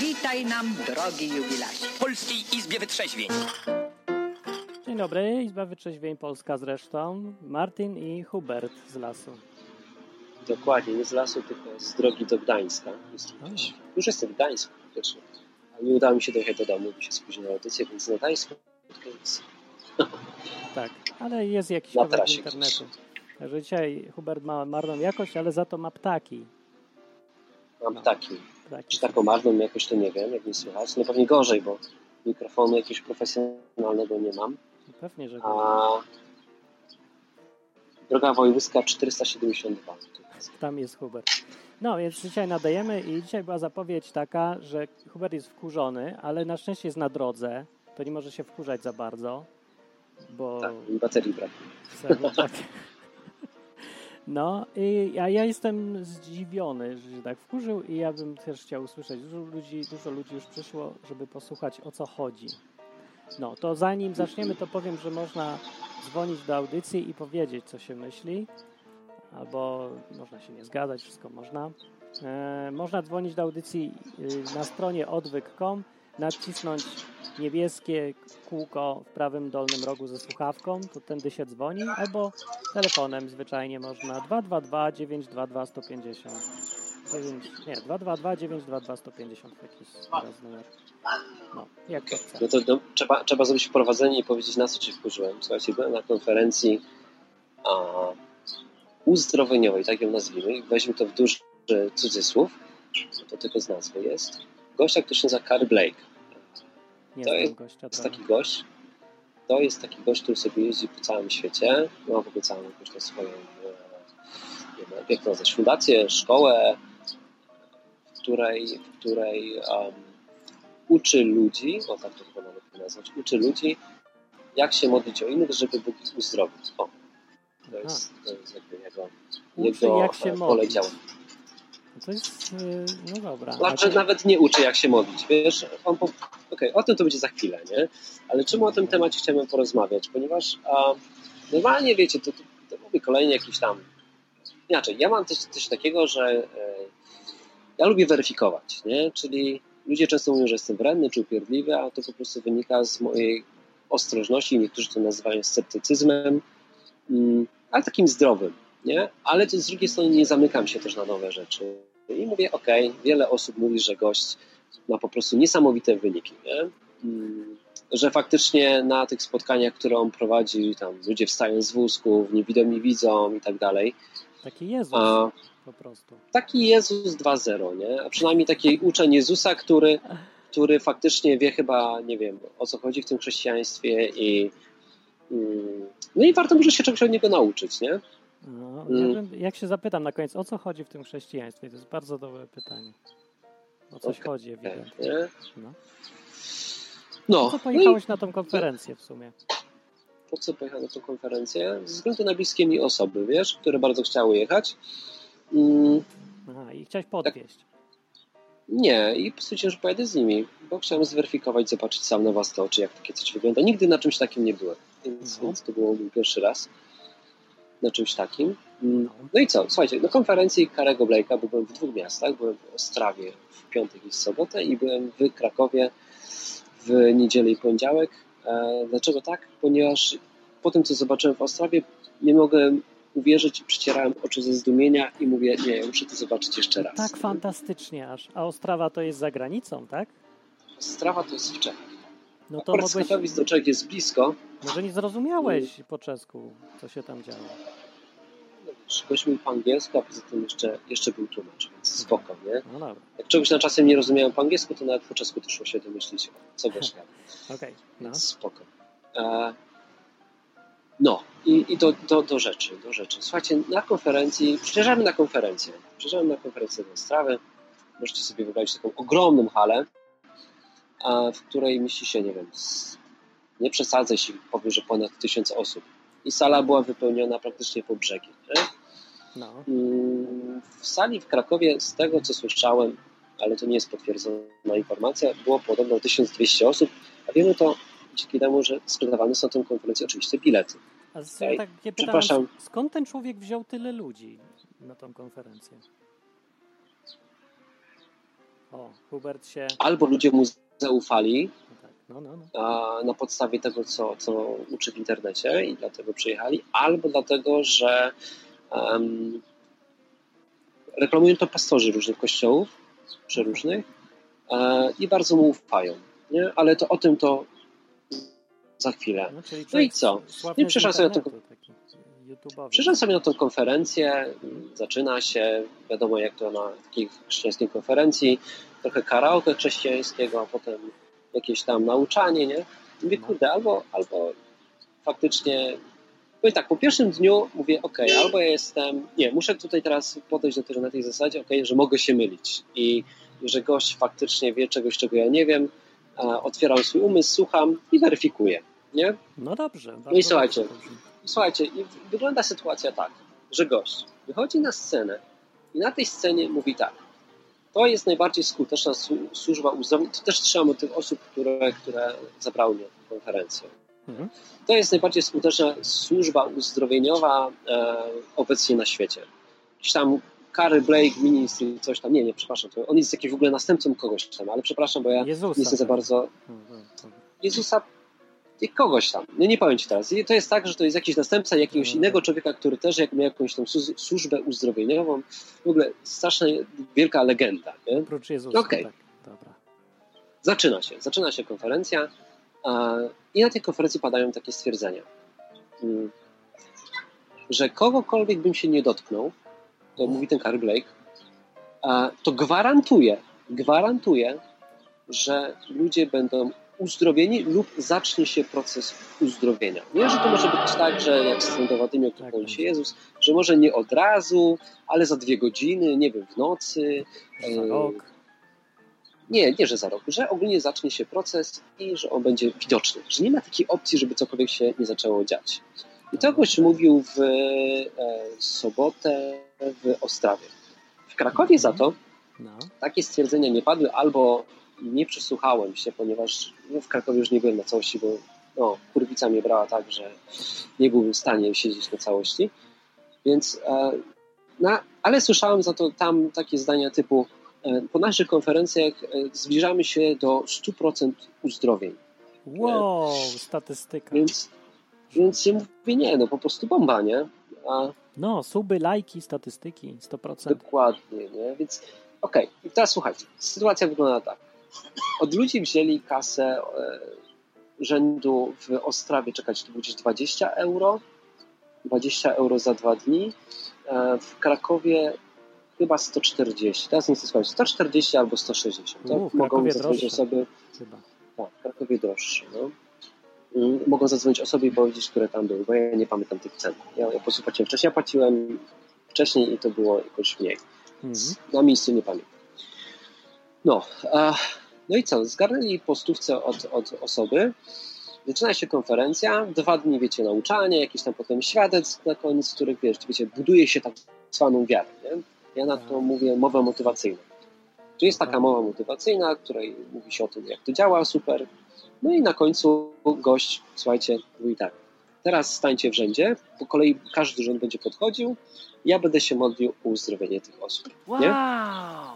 Witaj nam, drogi jubilacie. W Polskiej Izbie Wytrzeźwień. Dzień dobry, Izba Wytrzeźwień Polska zresztą. Martin i Hubert z lasu. Dokładnie, nie z lasu, tylko z drogi do Gdańska. Już jestem w Gdańsku faktycznie. Ale nie udało mi się dojechać do domu, bo się spóźniła audycja, więc na Gdańsku. Tak, ale jest jakiś Na kawałek internetu. Także dzisiaj Hubert ma marną jakość, ale za to ma ptaki. Mam No. taki. Czy taką marną jakoś to nie wiem, jak mi słychać. No pewnie gorzej, bo mikrofonu jakiegoś profesjonalnego nie mam. Pewnie, że A droga wojewódzka 472. tam jest Hubert. No, więc dzisiaj nadajemy i dzisiaj była zapowiedź taka, że Hubert jest wkurzony, ale na szczęście jest na drodze, to nie może się wkurzać za bardzo, bo... Tak, baterii brakuje. Tak. No, i, ja jestem zdziwiony, że się tak wkurzył i ja bym też chciał usłyszeć. Dużo ludzi, dużo ludzi już przyszło, żeby posłuchać o co chodzi. No, to zanim zaczniemy, to powiem, że można dzwonić do audycji i powiedzieć, co się myśli, albo można się nie zgadzać, wszystko można. E, można dzwonić do audycji y, na stronie odwyk.com, nacisnąć niebieskie kółko w prawym dolnym rogu ze słuchawką, to tędy się dzwoni, albo telefonem zwyczajnie można 222 922 150. 9, nie, 222 922 150 taki jest teraz numer. No, jak to chce. No to no, trzeba, trzeba zrobić wprowadzenie i powiedzieć, na co się wkurzyłem. Słuchajcie, byłem na konferencji a, uzdrowieniowej, tak ją nazwijmy. Weźmy to w duży cudzysłów, bo to tylko z nazwy jest. Gościa, który się nazywa Carl Blake. Nie to jest- gościa. To jest taki gość, to jest taki gość, który sobie jeździ po całym świecie. Ma w ogóle całą jakąś tam swoją, jak to nazwać, fundację, szkołę, w której, w której um, uczy ludzi, o tak to chyba nawet nazwać, uczy ludzi, jak się modlić o innych, żeby Bóg ich uzdrowić. O, to jest, to jest jakby jego, Uczy, jego jak e, pole działania. To jest, y, no dobra. Znaczy, nawet nie uczy, jak się modlić, wiesz, on po... Okej, o tym to będzie za chwilę, nie? Ale czemu o tym temacie chciałem porozmawiać? Ponieważ a, normalnie, wiecie, to, to, to mówię kolejny jakiś tam... Inaczej, ja mam coś, coś takiego, że e, ja lubię weryfikować, nie? Czyli ludzie często mówią, że jestem wredny czy upierdliwy, a to po prostu wynika z mojej ostrożności, niektórzy to nazywają sceptycyzmem, mm, ale takim zdrowym, nie? Ale z drugiej strony nie zamykam się też na nowe rzeczy. I mówię, ok, wiele osób mówi, że gość ma po prostu niesamowite wyniki, nie? Mm, że faktycznie na tych spotkaniach, które on prowadzi, tam ludzie wstają z wózków, niewidomi widzą i tak dalej. Taki Jezus A po prostu. taki Jezus 2.0, nie? A przynajmniej taki uczeń Jezusa, który, który faktycznie wie chyba, nie wiem, o co chodzi w tym chrześcijaństwie i mm, no i warto może się czegoś od niego nauczyć, nie? No, bym, jak się zapytam na koniec, o co chodzi w tym chrześcijaństwie? To jest bardzo dobre pytanie. O coś Okej, chodzi ewidentnie. nie? No. No, Po co no pojechałeś na tą konferencję w sumie? po co pojechałem na tę konferencję? Ze względu na bliskie mi osoby, wiesz, które bardzo chciały jechać. Mm, Aha, i chciałeś podwieźć. nie, i stwierdziłem, że pojadę z nimi, bo chciałem zweryfikować, zobaczyć sam na własne oczy, jak takie coś wygląda. Nigdy na czymś takim nie byłem, więc, No. więc to był mój pierwszy raz na czymś takim. Mm, No. I co? Słuchajcie, na konferencji Karego Blake'a byłem w dwóch miastach. Byłem w Ostrawie w piątek i w sobotę i byłem w Krakowie w niedzielę i poniedziałek. E, dlaczego tak? Ponieważ po tym, co zobaczyłem w Ostrawie, nie mogłem uwierzyć, przecierałem oczy ze zdumienia i mówię, nie, ja muszę to zobaczyć jeszcze raz. Tak fantastycznie aż. A Ostrawa to jest za granicą, tak? Strawa to jest w Czechach. No to mogłeś, Katowic do Czech jest blisko. może nie zrozumiałeś po czesku, co się tam działo. No, wiesz, Gość mówił po angielsku, a poza tym jeszcze, jeszcze był tłumacz, więc spoko, nie? No dobra, Jak czegoś na czasem nie rozumiałem po angielsku, to nawet po czesku też szło się domyślić, co gość gada. okej. No. Więc spoko. E, no i, i do, do, do rzeczy, do rzeczy. Słuchajcie, na konferencji, przyjeżdżamy na konferencję, przyjeżdżamy na konferencję do Strawy, możecie sobie wyobrazić taką ogromną halę, w której mieści się, nie wiem, nie przesadzę, jeśli powiem, że ponad tysiąc osób. I sala była wypełniona praktycznie po brzegi. No. Mm, W sali w Krakowie, z tego co słyszałem, ale to nie jest potwierdzona informacja, było podobno 1200 osób, a wiemy to dzięki temu, że sprzedawane są na tę konferencję oczywiście bilety. A z, tak, ja przepraszam. skąd ten człowiek wziął tyle ludzi na tą konferencję? O, Hubert się... Albo ludzie mu zaufali No tak, no, no, no. na podstawie tego, co, co uczy w internecie i dlatego przyjechali, albo dlatego, że em, reklamują to pastorzy różnych kościołów, przeróżnych e, i bardzo mu ufają. Nie? Ale to o tym to za chwilę. No, No i człowiek co? I przyszedł z sobie na tą-. Przyszedłem sobie na tą konferencję, zaczyna się, wiadomo jak to na takiej chrześcijańskiej konferencji, trochę karaoke chrześcijańskiego, a potem jakieś tam nauczanie, nie? Mówię, kurde, albo, albo faktycznie, powiem tak, po pierwszym dniu mówię, ok, albo ja jestem, nie, muszę tutaj teraz podejść do tego na tej zasadzie, ok, że mogę się mylić i że gość faktycznie wie czegoś, czego ja nie wiem, otwieram swój umysł, słucham i weryfikuję, nie? No dobrze. No i słuchajcie, dobrze. Słuchajcie, i wygląda sytuacja tak, że gość wychodzi na scenę i na tej scenie mówi tak. To jest najbardziej skuteczna służba uzdrowienia. To też trzymam od tych osób, które, które zabrały mnie na konferencję. Mhm. To jest najbardziej skuteczna służba uzdrowieniowa e, obecnie na świecie. Gdzieś tam Carey Blake, ministry, coś tam, nie, nie, przepraszam, on jest jakiś w ogóle następcą kogoś tam, ale przepraszam, bo ja Jezusa. nie jestem za bardzo no, dobra. Jezusa i kogoś tam. No nie powiem ci teraz. I to jest tak, że to jest jakiś następca jakiegoś Mhm. innego człowieka, który też jak miał jakąś tą su- służbę uzdrowieniową. W ogóle straszna wielka legenda. Nie? Oprócz Jezusa, Okej. tak. Dobra. Zaczyna się. Zaczyna się konferencja i na tej konferencji padają takie stwierdzenia, mm, że kogokolwiek bym się nie dotknął, to mówi ten Carl Blake, to gwarantuje, gwarantuje, że ludzie będą uzdrowieni lub zacznie się proces uzdrowienia. Nie, że to może być tak, że jak z trędowatymi, o których mówi się. Jezus, że może nie od razu, ale za dwie godziny, nie wiem, w nocy. Za e, rok. Nie, nie, że za rok, że ogólnie zacznie się proces i że on będzie widoczny. Że nie ma takiej opcji, żeby cokolwiek się nie zaczęło dziać. I to goś mówił w e, sobotę w Ostrawie. W Krakowie za to No. takie stwierdzenia nie padły, albo nie przysłuchałem się, ponieważ no, w Krakowie już nie byłem na całości, bo no, kurwica mnie brała tak, że nie byłbym w stanie siedzieć na całości. Więc, e, na, ale słyszałem za to tam takie zdania typu e, po naszych konferencjach e, zbliżamy się do 100% uzdrowień. Wow, statystyka. Więc, więc ja mówię, nie, no po prostu bomba, nie? A, No, suby, lajki, statystyki, 100%. Dokładnie, nie? Więc okej, i teraz słuchajcie, sytuacja wygląda tak. Od ludzi wzięli kasę e, rzędu w Ostrawie, czekać, to będzie 20 euro, 20 euro za dwa dni, e, w Krakowie chyba 140, teraz nie chcę słuchać, 140 albo 160. Tak? U, w Mogą zadzwonić osoby, Chyba. tak, w Krakowie droższe, no. Mm, Mogą zadzwonić osoby i powiedzieć, które tam były, bo ja nie pamiętam tych cen. Ja, ja po prostu płaciłem wcześniej, ja płaciłem wcześniej i to było jakoś mniej. Mhm. Na miejscu nie pamiętam. No, a, no i co? Zgarnęli po stówce od, od osoby. Zaczyna się konferencja, dwa dni, wiecie, nauczanie, jakiś tam potem świadectw na koniec, których, wiesz, wiecie, buduje się tak zwaną wiarę, nie? Ja na to mówię mowę motywacyjną. Czy jest taka mowa motywacyjna, której mówi się o tym, jak to działa, super. No i na końcu gość, słuchajcie, mówi tak, teraz stańcie w rzędzie, po kolei każdy rząd będzie podchodził, ja będę się modlił o uzdrowienie tych osób. Wow! Nie?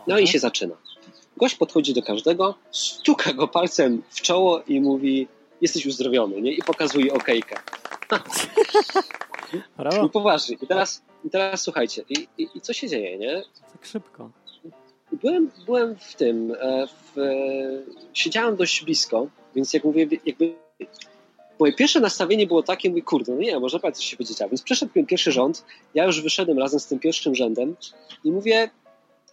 No i się zaczyna. Gość podchodzi do każdego, stuka go palcem w czoło i mówi jesteś uzdrowiony, nie? I pokazuje okejkę. I poważnie. I teraz, i teraz słuchajcie, i, i, i co się dzieje, nie? tak szybko. Byłem, byłem w tym, e, w, siedziałem dość blisko, więc jak mówię, jakby moje pierwsze nastawienie było takie, mówię, kurde, no nie, może patrzeć, co się będzie działo. Więc przeszedł pierwszy rząd, ja już wyszedłem razem z tym pierwszym rzędem i mówię,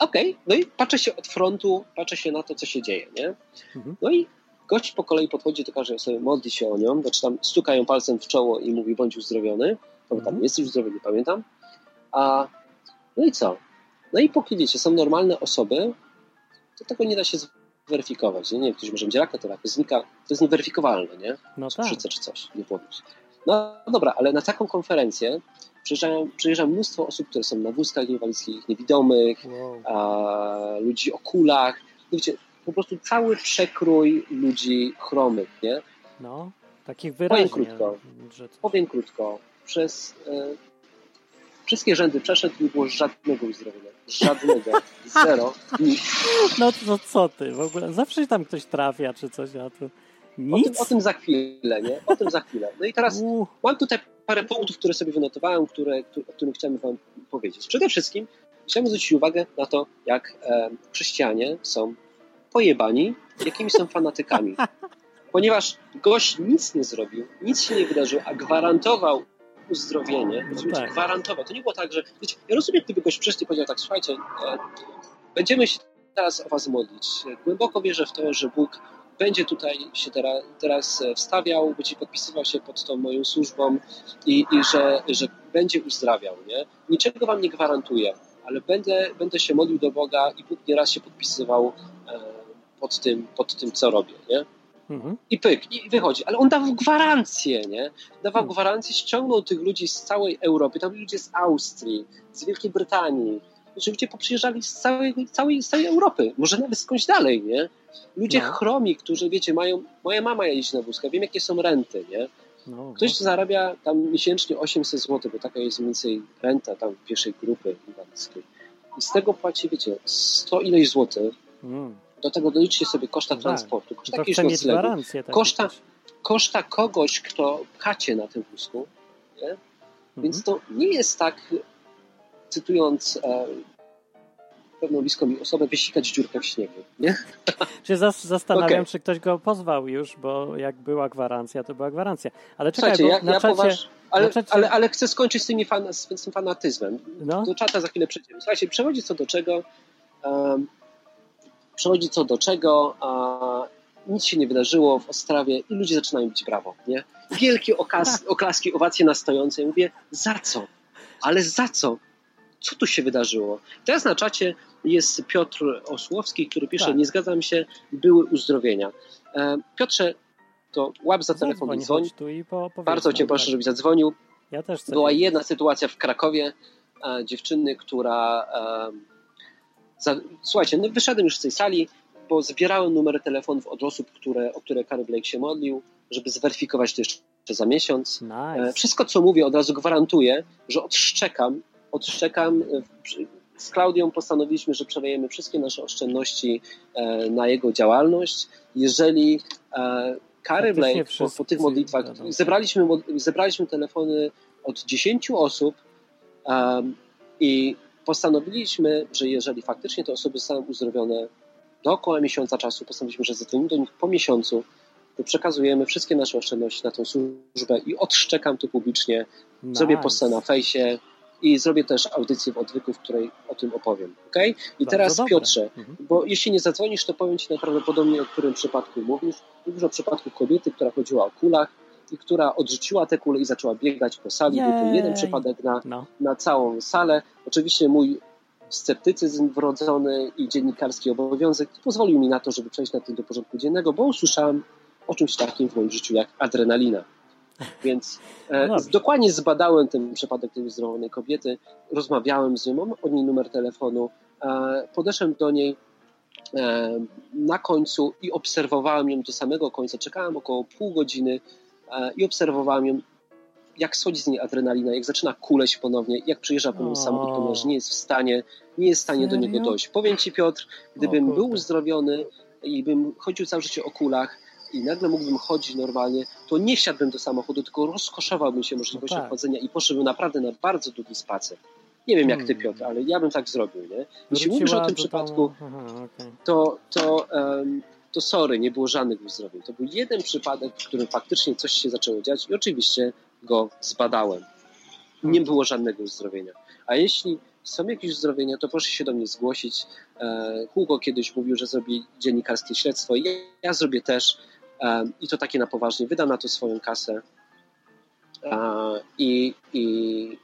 okej, no i patrzę się od frontu, patrzę się na to, co się dzieje, nie? Mhm. No i gość po kolei podchodzi do każdej osoby, modli się o nią, znaczy tam stuka ją palcem w czoło i mówi, bądź uzdrowiony, bo tam Mhm. jesteś uzdrowiony, pamiętam. A, no i co? No i póki wiecie, są normalne osoby, to tego nie da się zweryfikować. Nie, nie wiem, ktoś może mieć raka, to rak znika, to jest nieweryfikowalne, nie? No tak. Czy coś, nie powiem. No dobra, ale na taką konferencję przyjeżdżają, przyjeżdża mnóstwo osób, które są na wózkach inwalidzkich, niewidomych, Wow. a, ludzi o kulach. No wiecie, po prostu cały przekrój ludzi chromych, nie? No, takich wyraźnie. krótko. Że to... Powiem krótko, przez, e, Wszystkie rzędy przeszedł nie było żadnego uzdrowienia. Żadnego. Zero. Nic. No to co ty? W ogóle zawsze tam ktoś trafia czy coś, a tu O nic. tym, o tym za chwilę, nie? O tym za chwilę. No i teraz mam tutaj parę punktów, które sobie wynotowałem, które, o których chciałem wam powiedzieć. Przede wszystkim chciałem zwrócić uwagę na to, jak e, chrześcijanie są pojebani, jakimi są fanatykami. Ponieważ gość nic nie zrobił, nic się nie wydarzyło, a gwarantował uzdrowienie. Rozumiecie? tak. Gwarantował. To nie było tak, że... Wiecie, ja rozumiem, gdyby gość przyszedł i powiedział tak, słuchajcie, e, będziemy się teraz o was modlić. Głęboko wierzę w to, że Bóg będzie tutaj się teraz, teraz e, wstawiał, będzie podpisywał się pod tą moją służbą i, i że, że będzie uzdrawiał. Nie? Niczego wam nie gwarantuję, ale będę, będę się modlił do Boga i Bóg nieraz się podpisywał e, pod tym, pod tym co robię. Nie? mhm. I pyk, i wychodzi. Ale on dawał gwarancję, nie? Dawał Hmm. gwarancję, ściągnął tych ludzi z całej Europy. Tam byli ludzie z Austrii, z Wielkiej Brytanii. Ludzie poprzyjeżdżali z całej, całej, z całej Europy. Może nawet skądś dalej, nie? Ludzie No. chromi, którzy, wiecie, mają... Moja mama jeździ na wózkach, wiem jakie są renty, nie? no, Ktoś zarabia tam miesięcznie 800 zł, bo taka jest mniej więcej renta tam pierwszej grupy inwalidzkiej. I z tego płaci, wiecie, 100 ileś złotych. mm. Do tego doliczcie sobie koszta Tak. transportu, koszta jakiegoś noclegu Koszta- koszta kogoś, kto pchacie na tym wózku, nie? Więc to nie jest tak, cytując e, pewną bliską mi osobę, wysikać dziurkę w śniegu. Nie? Się zas- zastanawiam, Okej. czy ktoś go pozwał już, bo jak była gwarancja, to była gwarancja. Ale czekaj, Słuchajcie, bo ja, ja czacie... poważ... ale, czacie- ale, ale chcę skończyć z, tymi fan, z, tym fanatyzmem. No, Do czata za chwilę przejdziemy. Słuchajcie, przechodzi co do czego, um, przechodzi co do czego, a nic się nie wydarzyło w Ostrawie i ludzie zaczynają bić brawo, nie? Wielkie okas, oklaski, owacje na stojące. Ja mówię, za co? Ale za co? Co tu się wydarzyło? Teraz na czacie jest Piotr Osłowski, który pisze, Tak. nie zgadzam się, były uzdrowienia. E, Piotrze, to łap za telefon i dzwoń. tu i po, Bardzo cię proszę, tak. żebyś zadzwonił. Ja też Była jedna sytuacja w Krakowie e, dziewczyny, która. E, za, słuchajcie, no wyszedłem już z tej sali, bo zbierałem numery telefonów od osób, które, o które Kary Blake się modlił, żeby zweryfikować to jeszcze za miesiąc. E, Nice. wszystko, co mówię, od razu gwarantuję, że odszczekam. Odszczekam. Z Klaudią postanowiliśmy, że przelejemy wszystkie nasze oszczędności e, na jego działalność. Jeżeli e, Kary Blake po, po tych modlitwach zebraliśmy, zebraliśmy telefony od 10 osób em, i postanowiliśmy, że jeżeli faktycznie te osoby zostaną uzdrowione dookoła miesiąca czasu, postanowiliśmy, że zadzwonimy do nich po miesiącu, to przekazujemy wszystkie nasze oszczędności na tą służbę i odszczekam to publicznie, zrobię Nice. postę na fejsie i zrobię też audycję w odwyku, w której o tym opowiem. Okay? I Bardzo teraz dobre. Piotrze, Mhm. bo jeśli nie zadzwonisz, to powiem Ci najprawdopodobniej, o którym przypadku mówisz. Mówisz o przypadku kobiety, która chodziła o kulach i która odrzuciła te kule i zaczęła biegać po sali. Był to Jej. jeden przypadek na, No, na całą salę. Oczywiście mój sceptycyzm wrodzony i dziennikarski obowiązek pozwolił mi na to, żeby przejść na tym do porządku dziennego, bo usłyszałem o czymś takim w moim życiu jak adrenalina. Więc e, No dokładnie zbadałem ten przypadek tej uzdrowionej kobiety, rozmawiałem z nią, mam od niej numer telefonu, e, podeszłem do niej e, na końcu i obserwowałem ją do samego końca. Czekałem około pół godziny e, i obserwowałem ją, jak schodzi z niej adrenalina, jak zaczyna kuleć ponownie, jak przyjeżdża po nią O. samochód, ponieważ nie jest w stanie, nie jest w stanie do niego Serio? dojść. Powiem Ci Piotr, O gdybym kurde. był uzdrowiony i bym chodził całe życie o kulach i nagle mógłbym chodzić normalnie, to nie wsiadłbym do samochodu, tylko rozkoszowałbym się możliwością No tak. chodzenia i poszedłbym naprawdę na bardzo długi spacer. Nie wiem jak Ty Hmm. Piotr, ale ja bym tak zrobił, nie? Jeśli Wróciła mówisz o tym przypadku. Aha, okej. to, to, em, to sorry, nie było żadnych uzdrowień. To był jeden przypadek, w którym faktycznie coś się zaczęło dziać i oczywiście go zbadałem. Nie Hmm. było żadnego uzdrowienia. A jeśli są jakieś uzdrowienia, to proszę się do mnie zgłosić. E, Hugo kiedyś mówił, że zrobi dziennikarskie śledztwo. Ja, ja zrobię też i to takie na poważnie. Wydam na to swoją kasę E, i, i,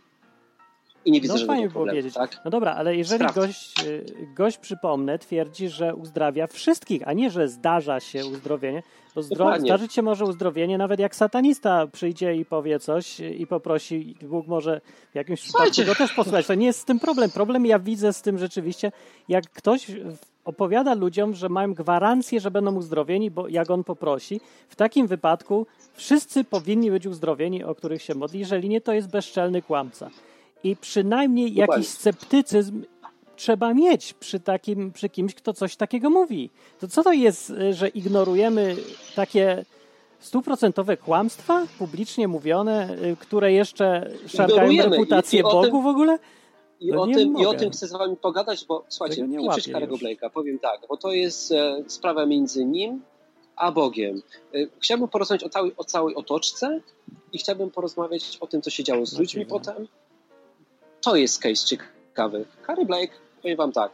i nie widzę No, żadnego problemu. Tak? No dobra, ale jeżeli Sprawdź. gość, y, gość, przypomnę, twierdzi, że uzdrawia wszystkich, a nie, że zdarza się uzdrowienie, bo zdro- zdarzyć się może uzdrowienie, nawet jak satanista przyjdzie i powie coś y, i poprosi, Bóg może w jakimś przypadku Słuchajcie. go też posłuchać. To nie jest z tym problem. Problem ja widzę z tym rzeczywiście, jak ktoś w- opowiada ludziom, że mają gwarancję, że będą uzdrowieni, bo jak on poprosi, w takim wypadku wszyscy powinni być uzdrowieni, o których się modli. Jeżeli nie, to jest bezczelny kłamca. I przynajmniej Dokładnie. jakiś sceptycyzm trzeba mieć przy takim, przy kimś, kto coś takiego mówi. To co to jest, y, że ignorujemy takie stuprocentowe kłamstwa publicznie mówione, y, które jeszcze szargają reputację Bogu tym- w ogóle? I, No o tym, I o tym chcę z wami pogadać, bo słuchajcie, nie łapię Karego. Blake'a, powiem tak, bo to jest e, sprawa między nim a Bogiem. E, chciałbym porozmawiać o całej, o całej otoczce i chciałbym porozmawiać o tym, co się działo z No ludźmi dziwne. potem. To jest case ciekawy. Harry Blake, powiem wam tak,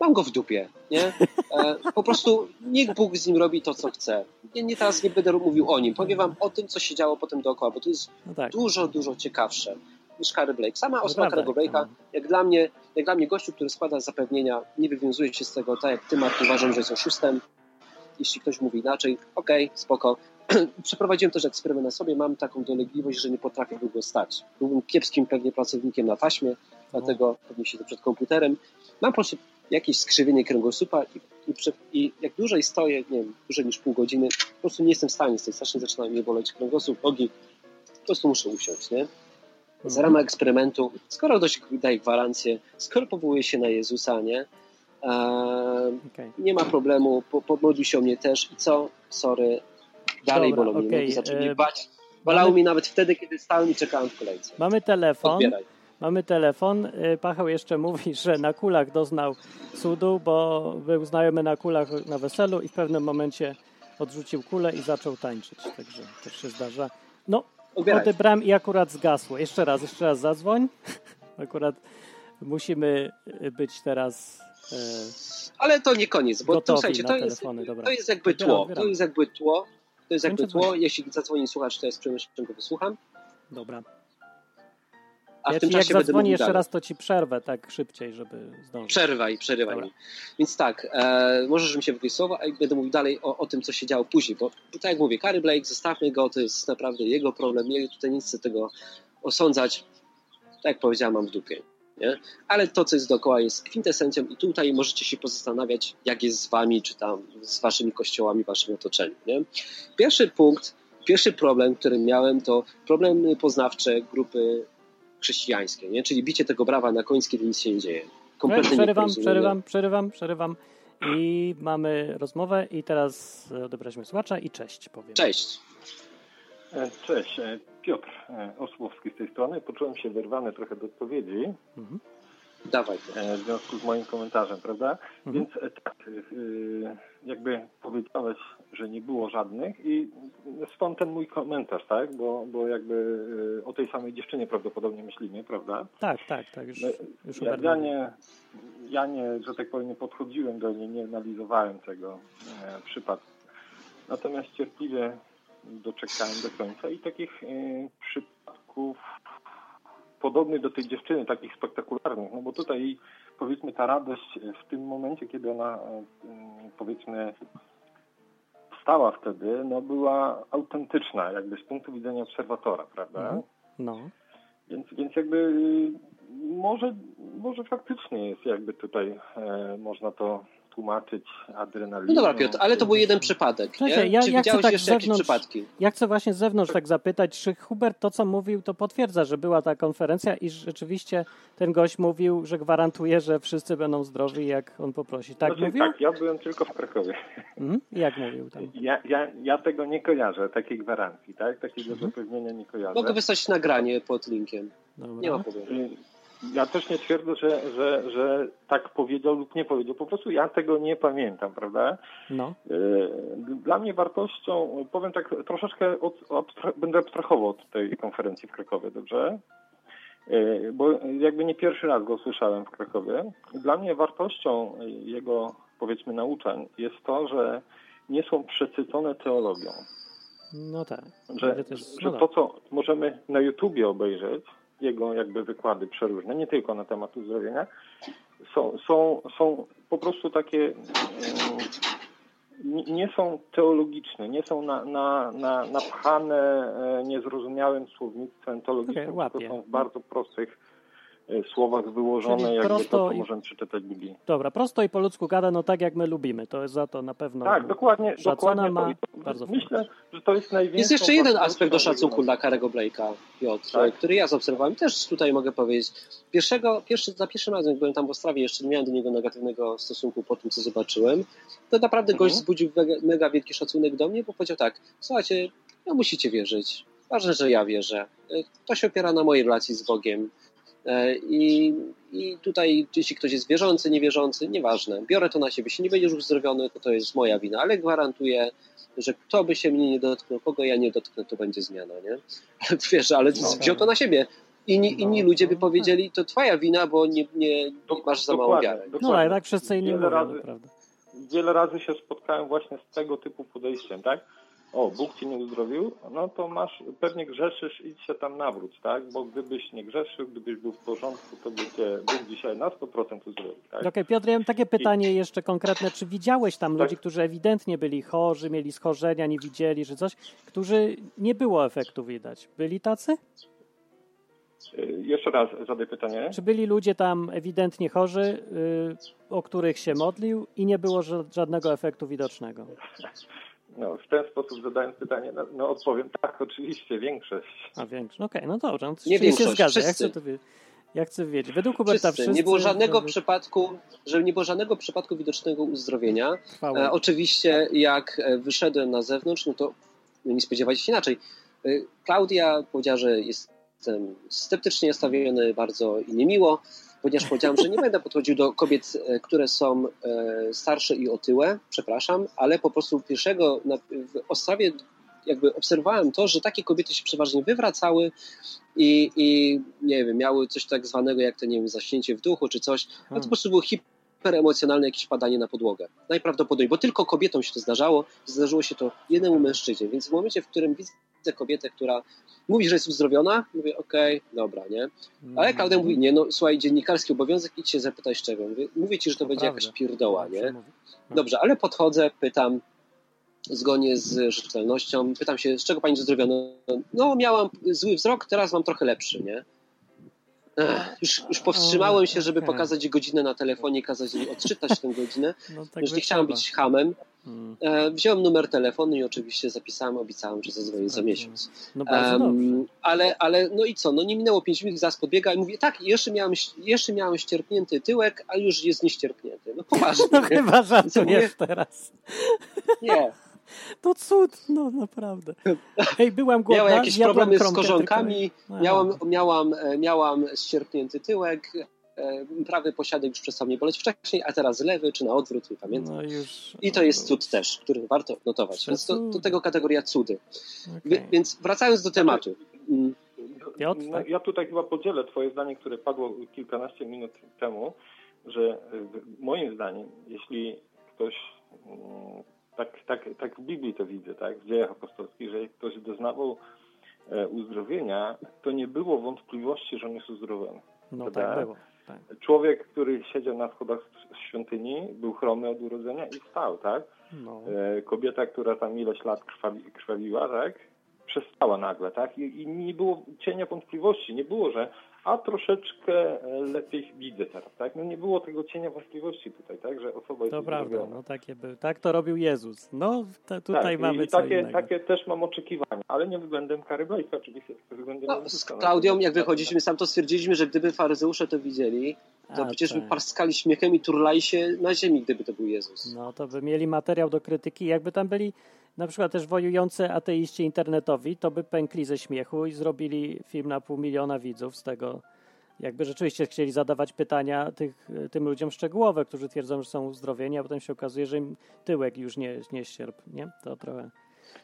mam go w dupie, nie? E, po prostu niech Bóg z nim robi to, co chce. Nie, nie teraz nie będę mówił o nim, powiem wam o tym, co się działo potem dookoła, bo to jest No tak. dużo, dużo ciekawsze niż Harry Blake. Sama osoba prawda, Harry'ego Blake'a, no. jak dla mnie, jak dla mnie gościu, który składa zapewnienia, nie wywiązuje się z tego, tak jak ty, Mark, uważam, że jest oszustem. Jeśli ktoś mówi inaczej, okej, spoko. Przeprowadziłem też eksperyment na sobie, mam taką dolegliwość, że nie potrafię długo stać. Byłbym kiepskim pewnie pracownikiem na taśmie, dlatego pewnie siedzę przed komputerem. Mam po prostu jakieś skrzywienie kręgosłupa i, i, i jak dłużej stoję, nie wiem, dłużej niż pół godziny, po prostu nie jestem w stanie stać. Strasznie zaczyna mnie boleć kręgosłup, nogi. Po prostu muszę usiąść, nie? Z ramach eksperymentu, skoro dość daje gwarancję, skoro powołuje się na Jezusa, nie? Eee, Okej. nie ma problemu, po, podmodlił się o mnie też i co? Sorry, dalej Dobra, bolą mnie okej, nogi, zaczęły e, mnie bać. Bolało mamy- mi nawet wtedy, kiedy stałem i czekałem w kolejce. Mamy telefon. Odbieraj. Mamy telefon. Y, Pacheł jeszcze mówi, że na kulach doznał cudu, bo był znajomy na kulach na weselu i w pewnym momencie odrzucił kulę i zaczął tańczyć. Także też się zdarza. No, Odbieraj. odebrałem i akurat zgasło. Jeszcze raz, jeszcze raz zadzwoń. Akurat musimy y, być teraz. y, Ale to nie koniec, bo to, słuchajcie, to jest, telefony, to jest jakby tło. odbieram. To jest jakby tło. To jest jakby tło. Jeśli zadzwoni słuchacz, to jest przyjemnością go wysłucham. Dobra. A Ja w tym ci, jak czasie będę jeszcze dalej. raz, to ci przerwę tak szybciej, żeby zdążyć. Przerwaj, przerywaj Dobra. mi. Więc tak, e, możesz mi się wypowiedzieć słowa, a ja będę mówił dalej o, o tym, co się działo później, bo tak jak mówię, Carey Blake, zostawmy go, to jest naprawdę jego problem, nie, tutaj nie chcę tego osądzać, tak jak powiedziałem, mam w dupie. Nie? Ale to, co jest dookoła, jest kwintesencją i tutaj możecie się pozastanawiać, jak jest z wami, czy tam z waszymi kościołami, waszym otoczeniem. Nie? Pierwszy punkt, pierwszy problem, który miałem, to problemy poznawcze grupy chrześcijańskiej, nie? czyli bicie tego brawa na końskie, kiedy nic się nie dzieje. Kompletnie przerywam, przerywam, przerywam, przerywam. I mamy rozmowę i teraz odebraliśmy słuchacza i cześć powiem. Cześć. E, Cześć, e, Piotr e, Osłowski z tej strony. Poczułem się wyrwany trochę do odpowiedzi Mhm. Dawaj. e, w związku z moim komentarzem, prawda? Mhm. Więc e, tak, e, jakby powiedziałeś, że nie było żadnych i stąd ten mój komentarz, tak? Bo, bo jakby o tej samej dziewczynie prawdopodobnie myślimy, prawda? Tak, tak, tak. Już, No, już Ja, nie, ja nie, że tak powiem, nie podchodziłem do niej, nie analizowałem tego e, przypadku. Natomiast cierpliwie doczekałem do końca i takich e, przypadków podobnych do tej dziewczyny, takich spektakularnych, no bo tutaj powiedzmy ta radość w tym momencie, kiedy ona e, m, powiedzmy stała wtedy, no była autentyczna, jakby z punktu widzenia obserwatora, prawda? Mhm. No, Więc, więc jakby y, może, może faktycznie jest jakby tutaj e, można to tłumaczyć adrenaliną. No dobra, Piotr, ale to był jeden przypadek. Nie? ja- Czy ja chcę widziałeś tak jeszcze jakieś zewnątrz- przypadki? Ja chcę właśnie z zewnątrz tak zapytać, czy Hubert to, co mówił, to potwierdza, że była ta konferencja i rzeczywiście ten gość mówił, że gwarantuje, że wszyscy będą zdrowi, jak on poprosi. Tak Znaczy, mówił? Tak, ja byłem tylko w Krakowie. Mhm. Jak mówił tam? Ja, ja, ja tego nie kojarzę, takiej gwarancji, tak? Takiego Mhm. zapewnienia nie kojarzę. Mogę wysłać nagranie pod linkiem. Nie ma Dobra. problemu. Ja też nie twierdzę, że, że, że tak powiedział lub nie powiedział. Po prostu ja tego nie pamiętam, prawda? No, Y, Dla mnie wartością, powiem tak, troszeczkę od, abstra- będę abstrahował od tej konferencji w Krakowie, dobrze? Y, Bo jakby nie pierwszy raz go słyszałem w Krakowie. Dla mnie wartością jego, powiedzmy, nauczań jest to, że nie są przesycone teologią. no tak. Że, że no to, co możemy na YouTubie obejrzeć, jego jakby wykłady przeróżne, nie tylko na temat uzdrowienia, są, są, są po prostu takie, mm, nie- są teologiczne, nie są na, na, na, napchane e, niezrozumiałym słownictwem teologicznym, Okej, tylko są w bardzo prostych słowach wyłożone, Czyli jakby prosto to, co i- możemy przeczytać w Biblii. Dobra, prosto i po ludzku gada, no tak jak my lubimy. To jest za to na pewno. Tak, dokładnie. Dokładnie ma to. Bardzo Myślę, że to jest najwięcej. Jest jeszcze jeden aspekt do szacunku dla Karego Blake'a, Piotr, Tak. który ja zaobserwowałem. Też tutaj mogę powiedzieć. Pierwszego, pierwszy, za pierwszym razem, jak byłem tam w Ostrawie, jeszcze nie miałem do niego negatywnego stosunku po tym, co zobaczyłem. To naprawdę Mhm. gość wzbudził mega, mega wielki szacunek do mnie, bo powiedział tak, słuchajcie, no musicie wierzyć. Ważne, że ja wierzę. E, To się opiera na mojej relacji z Bogiem. E, I, I tutaj, jeśli ktoś jest wierzący, niewierzący, nieważne. Biorę to na siebie. Jeśli nie będziesz uzdrowiony, to to jest moja wina, ale gwarantuję, że kto by się mnie nie dotknął, kogo ja nie dotknę, to będzie zmiana, nie? Ale wiesz, ale No, wziął to na siebie. Inni, No, inni ludzie by no, powiedzieli, to twoja wina, bo nie, nie, nie masz za małą Dokładnie, wiarę. No ale tak wszyscy inni Wiele mówią, razy- naprawdę. Wiele razy się spotkałem właśnie z tego typu podejściem, tak? O, Bóg cię nie uzdrowił, no to masz, pewnie grzeszysz, idź się tam nawróć, tak? Bo gdybyś nie grzeszył, gdybyś był w porządku, to by cię Bóg dzisiaj na 100% uzdrowił, tak? Okej, Piotr, ja mam takie pytanie jeszcze konkretne. Czy widziałeś tam Tak. ludzi, którzy ewidentnie byli chorzy, mieli schorzenia, nie widzieli, czy coś, którzy nie było efektu widać? Byli tacy? Y, Jeszcze raz zadaj pytanie. Czy byli ludzie tam ewidentnie chorzy, y, o których się modlił i nie było ża- żadnego efektu widocznego? No, w ten sposób zadając pytanie, no, no odpowiem tak, oczywiście, większość. A większość. Okej, no dobrze. No, Nie czyli się zgadza. Ja wszyscy. chcę, to wie... ja chcę wiedzieć. Według Huberta Wszyscy. wszyscy... Nie było żadnego żeby przypadku, że nie było żadnego przypadku widocznego uzdrowienia. E, oczywiście, jak e, wyszedłem na zewnątrz, no to nie spodziewajcie się inaczej. E, Klaudia powiedziała, że jestem sceptycznie nastawiony bardzo i niemiło, ponieważ powiedziałem, że nie będę podchodził do kobiet, e, które są e, starsze i otyłe, przepraszam, ale po prostu pierwszego w Ostrawie jakby obserwowałem to, że takie kobiety się przeważnie wywracały i, i nie wiem, miały coś tak zwanego jak to, nie wiem, zaśnięcie w duchu czy coś, a to po prostu było hiperemocjonalne jakieś padanie na podłogę. Najprawdopodobniej, bo tylko kobietom się to zdarzało, zdarzyło się to jednemu mężczyźnie, więc w momencie, w którym widzę kobietę, która mówi, że jest uzdrowiona, mówię, okej, dobra, nie? Ale Klaudia mówi, nie, no słuchaj, dziennikarski obowiązek, idź się zapytaj z czego. Mówię, mówię ci, że to, To będzie prawda. jakaś pierdoła, nie? mówi. Dobrze, ale podchodzę, pytam, zgodnie z rzetelnością, pytam się, z czego pani uzdrowiona? No, miałam zły wzrok, teraz mam trochę lepszy, nie? Ech, już, już powstrzymałem się, żeby pokazać godzinę na telefonie, kazać jej odczytać tę godzinę. No, tak Już nie chciałem być hamem. E, wziąłem numer telefonu i oczywiście zapisałem, obiecałem, że zadzwonię za miesiąc. No. Em, ale, ale no i co? No nie minęło 5 minut, zaraz podbiega i mówię, tak, jeszcze miałem, jeszcze miałem ścierpnięty tyłek, a już jest nieścierpnięty. No poważnie. No chyba żartujesz teraz. Nie. To cud, no naprawdę. Hej, byłam głodna, Miałem jakieś problemy z korzonkami, miałam, miałam, e, miałam ścierpnięty tyłek, prawy posiadek już przestał mnie boleć wcześniej, a teraz lewy, czy na odwrót, nie pamiętam. No już. I to jest cud też, który warto notować. Więc to, to tego kategoria cudy. Okej. Więc wracając do tematu. Mm, Piotr, No, tak? ja tutaj chyba podzielę Twoje zdanie, które padło kilkanaście minut temu, że y, moim zdaniem, jeśli ktoś, mm, tak, tak, tak w Biblii to widzę, tak, w dziejach apostolskich, że jak ktoś doznawał e, uzdrowienia, to nie było wątpliwości, że on jest uzdrowiony. No Prawda? tak było. Tak. Człowiek, który siedział na schodach świątyni, był chromy od urodzenia i stał, tak? No. E, kobieta, która tam ileś lat krwawi, krwawiła, tak? Przestała nagle, tak? I, I nie było cienia wątpliwości, nie było, że a troszeczkę e, lepiej widzę teraz, tak? No nie było tego cienia wątpliwości tutaj, tak? Że osoba jest To prawda, no takie by, tak to robił Jezus. No te, tutaj tak, mamy i co takie, innego. takie też mam oczekiwania, ale nie względem Kary Blake, oczywiście, względem No, Jezusa. z Klaudią, jak Natomiast- wychodziliśmy, sam to stwierdziliśmy, że gdyby faryzeusze to widzieli, to A, przecież by tak. parskali śmiechem i turlali się na ziemi, gdyby to był Jezus. No to by mieli materiał do krytyki. Jakby tam byli na przykład też wojujący ateiści internetowi, to by pękli ze śmiechu i zrobili film na pół miliona widzów z tego. Jakby rzeczywiście chcieli zadawać pytania tych, tym ludziom szczegółowe, którzy twierdzą, że są uzdrowieni, a potem się okazuje, że im tyłek już nie, nie ścierp, nie? To trochę...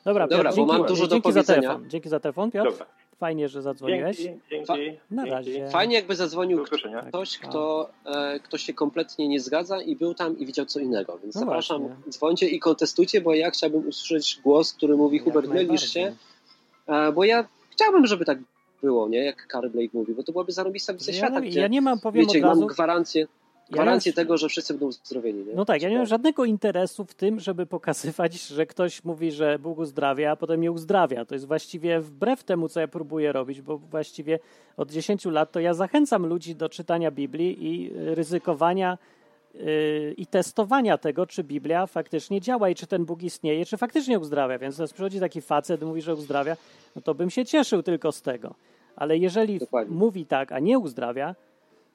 Dobra, Dobra, Piotr, bo mam dzięki, dużo do dzięki za powiedzenia. telefon. Dzięki za telefon, Piotr. Dobra. Fajnie, że zadzwoniłeś. Dzięki, dzięki. Fa- Na dzięki. razie. Fajnie jakby zadzwonił ktoś, Tak. kto, e, kto się kompletnie nie zgadza i był tam i widział co innego. Więc No zapraszam, właśnie. dzwońcie i kontestujcie, bo ja chciałbym usłyszeć głos, który mówi Jak Hubert, mylisz się, e, bo ja chciałbym, żeby tak było, nie? Jak Carl Blake mówi, bo to byłaby zarobista wizja Ja, świata, ja gdzie, nie mam, powiem wiecie, od razu, mam gwarancję. Gwarancję już- tego, że wszyscy będą uzdrowieni. Nie? No tak, ja nie mam żadnego interesu w tym, żeby pokazywać, że ktoś mówi, że Bóg uzdrawia, a potem nie uzdrawia. To jest właściwie wbrew temu, co ja próbuję robić, bo właściwie od 10 lat to ja zachęcam ludzi do czytania Biblii i ryzykowania y, i testowania tego, czy Biblia faktycznie działa i czy ten Bóg istnieje, czy faktycznie uzdrawia. Więc teraz przychodzi taki facet mówi, że uzdrawia, no to bym się cieszył tylko z tego. Ale jeżeli Dokładnie. mówi tak, a nie uzdrawia,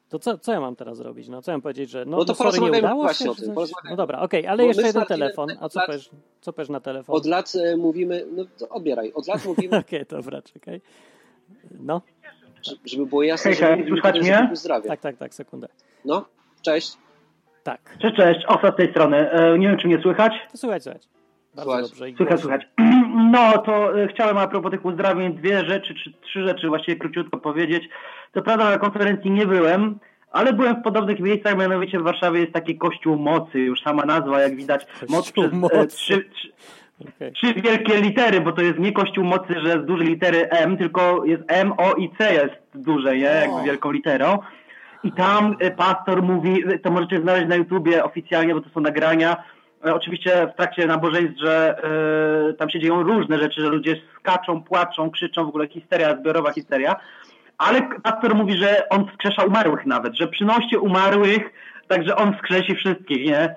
to co, co ja mam teraz robić? No co ja mam powiedzieć, że no, No to sorry, nie udało właśnie się? tym. No dobra, okej, ale Bo jeszcze jeden telefon. A co powiesz, co powiesz na telefon? Od lat e, mówimy, no to odbieraj, od lat mówimy, Okej, dobra, czekaj. No, że- żeby było jasne, Hej, że hej, słychać mnie? że uzdrawia. tak, tak, tak, sekundę. No, cześć. Tak, Cześć, cześć, Osa z tej strony. E, nie wiem, czy mnie słychać? to słuchać, słuchać. Bardzo dobrze. Słychać, słychać. No, to e, chciałem a propos tych uzdrowień dwie rzeczy, czy trzy rzeczy właściwie króciutko powiedzieć. To prawda, na konferencji nie byłem, ale byłem w podobnych miejscach, mianowicie w Warszawie jest taki Kościół Mocy, już sama nazwa, jak widać. Moc Kościół przez Mocy. e, trzy, trzy, Okej. trzy wielkie litery, bo to jest nie Kościół Mocy, że z dużej litery M, tylko jest M, O i C jest duże, nie? Jakby wielką literą. I tam e, pastor mówi, to możecie znaleźć na YouTubie oficjalnie, bo to są nagrania. E, Oczywiście w trakcie nabożeństw, że e, tam się dzieją różne rzeczy, że ludzie skaczą, płaczą, krzyczą, w ogóle histeria, zbiorowa histeria. Ale pastor mówi, że on wskrzesza umarłych nawet, że przynoście umarłych, także on wskrzesi wszystkich, nie?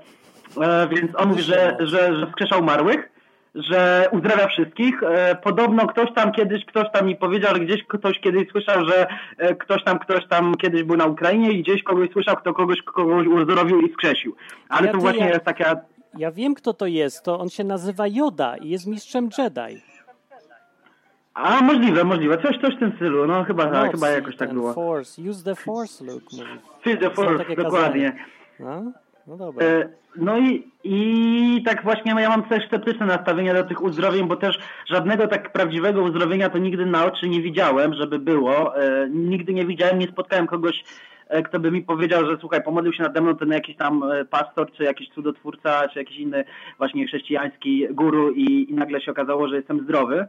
E, więc on mówi, że, że, że wskrzesza umarłych, że uzdrawia wszystkich. E, podobno ktoś tam kiedyś, ktoś tam mi powiedział, gdzieś ktoś kiedyś słyszał, że e, ktoś tam, ktoś tam kiedyś był na Ukrainie i gdzieś kogoś słyszał, kto kogoś, kogoś uzdrowił i wskrzesił. Ale Ja to właśnie ja- jest taka... Ja wiem, kto to jest. To on się nazywa Joda i jest mistrzem Jedi. A możliwe, możliwe. Coś, coś w tym stylu. No chyba tak, Mocy, chyba jakoś tak było. Force. Use the Force, Luke mówi. Feel the force, dokładnie. No, no dobra. E, No i, i tak właśnie ja mam też sceptyczne nastawienie do tych uzdrowień, bo też żadnego tak prawdziwego uzdrowienia to nigdy na oczy nie widziałem, żeby było. E, Nigdy nie widziałem, nie spotkałem kogoś, kto by mi powiedział, że słuchaj, pomodlił się nade mną ten jakiś tam e, pastor, czy jakiś cudotwórca, czy jakiś inny właśnie chrześcijański guru i, i nagle się okazało, że jestem zdrowy.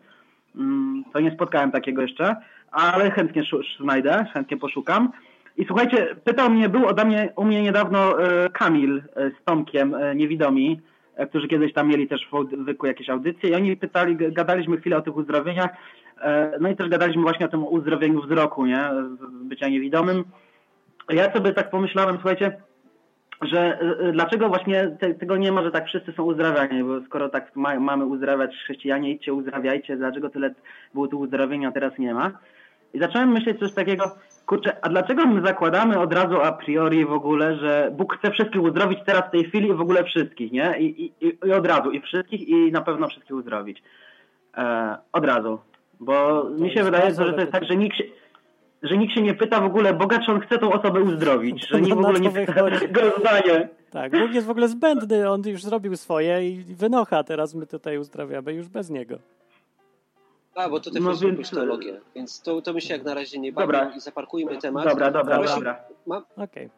Mm, To nie spotkałem takiego jeszcze, ale chętnie znajdę, chętnie poszukam. I słuchajcie, pytał mnie, był ode mnie, u mnie niedawno e, Kamil e, z Tomkiem, e, niewidomi, e, którzy kiedyś tam mieli też w Audyku jakieś audycje i oni pytali, gadaliśmy chwilę o tych uzdrowieniach, e, no i też gadaliśmy właśnie o tym uzdrowieniu wzroku, nie, z bycia niewidomym. Ja sobie tak pomyślałem, słuchajcie, że e, e, dlaczego właśnie te, tego nie ma, że tak wszyscy są uzdrawiani, bo skoro tak ma, mamy uzdrawiać chrześcijanie, idźcie uzdrawiajcie, dlaczego tyle było tu uzdrowienia, a teraz nie ma? I zacząłem myśleć coś takiego, kurczę, a dlaczego my zakładamy od razu a priori w ogóle, że Bóg chce wszystkich uzdrowić teraz w tej chwili i w ogóle wszystkich, nie? I, i, i- od razu, i wszystkich i na pewno wszystkich uzdrowić. E, od razu. Bo mi się wydaje, bardzo że to jest tak, że nikt się, że nikt się nie pyta w ogóle Boga, czy on chce tą osobę uzdrowić, że nikt w ogóle to nie pyta tego zdanie. Tak, Bóg jest w ogóle zbędny, on już zrobił swoje i wynocha, teraz my tutaj uzdrawiamy już bez niego. A, bo tutaj No chodzi o więc- teologię, więc to, to my się jak na razie nie bawimy i zaparkujmy temat. Dobra, dobra, dobra. Mam, Okej.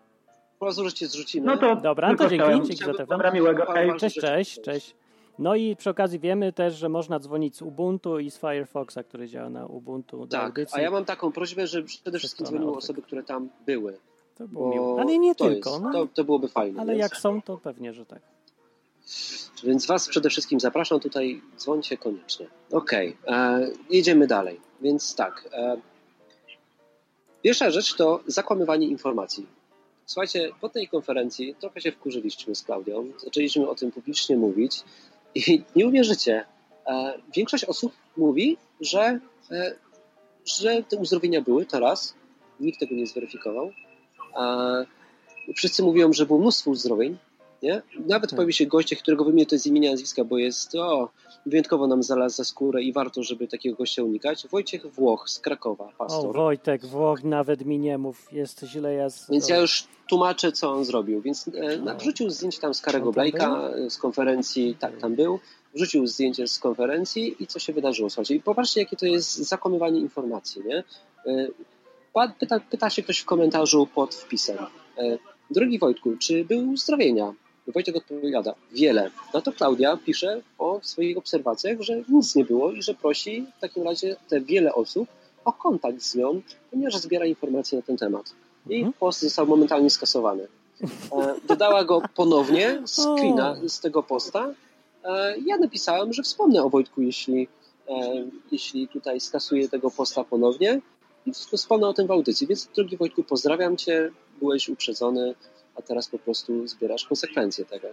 po cię zrzucimy. No to Dobra, to dzięki, dzięki za telefon. Dobra, miłego. Hej. Cześć, cześć, cześć. No i przy okazji wiemy też, że można dzwonić z Ubuntu i z Firefoxa, który działa na Ubuntu Tak, audycji. a ja mam taką prośbę, że przede wszystkim dzwoniły osoby, które tam były. To było miło. Ale nie to tylko. Jest, no. to, to byłoby fajne. Ale więc, jak są, to pewnie, że tak. więc Was przede wszystkim zapraszam tutaj, dzwońcie koniecznie. Okej, e, jedziemy dalej. Więc tak. E, pierwsza rzecz to zakłamywanie informacji. Słuchajcie, po tej konferencji trochę się wkurzyliśmy z Klaudią, zaczęliśmy o tym publicznie mówić i nie uwierzycie, e, większość osób mówi, że, e, że te uzdrowienia były, to raz, nikt tego nie zweryfikował. Wszyscy mówią, że było mnóstwo uzdrowień, nie? Nawet Tak. pojawi się goście, którego wymienię to z imienia nazwiska, bo jest o, wyjątkowo nam znalazł za skórę i warto, żeby takiego gościa unikać. Wojciech Włoch z Krakowa, O, pastor. Wojtek, Włoch, nawet mi nie mów, jest źle ja... Z... Więc ja już tłumaczę, co on zrobił. Więc e, wrzucił zdjęcie tam z Karego Blake'a e, z konferencji, tak, tam był. Wrzucił zdjęcie z konferencji i co się wydarzyło. Słuchajcie, i popatrzcie, jakie to jest zakłamywanie informacji, nie? E, Pyta, pyta się ktoś w komentarzu pod wpisem. e, Drogi Wojtku, czy były uzdrowienia? Wojtek odpowiada, wiele. Na to Klaudia pisze o swoich obserwacjach, że nic nie było i że prosi w takim razie te wiele osób o kontakt z nią, ponieważ zbiera informacje na ten temat. I Mhm. post został momentalnie skasowany. E, dodała go ponownie, screena z tego posta. E, ja napisałem, że wspomnę o Wojtku, jeśli, e, jeśli tutaj skasuję tego posta ponownie. I wspomnę o tym w audycji. Więc, drogi Wojtku, pozdrawiam Cię. Byłeś uprzedzony, a teraz po prostu zbierasz konsekwencje tego.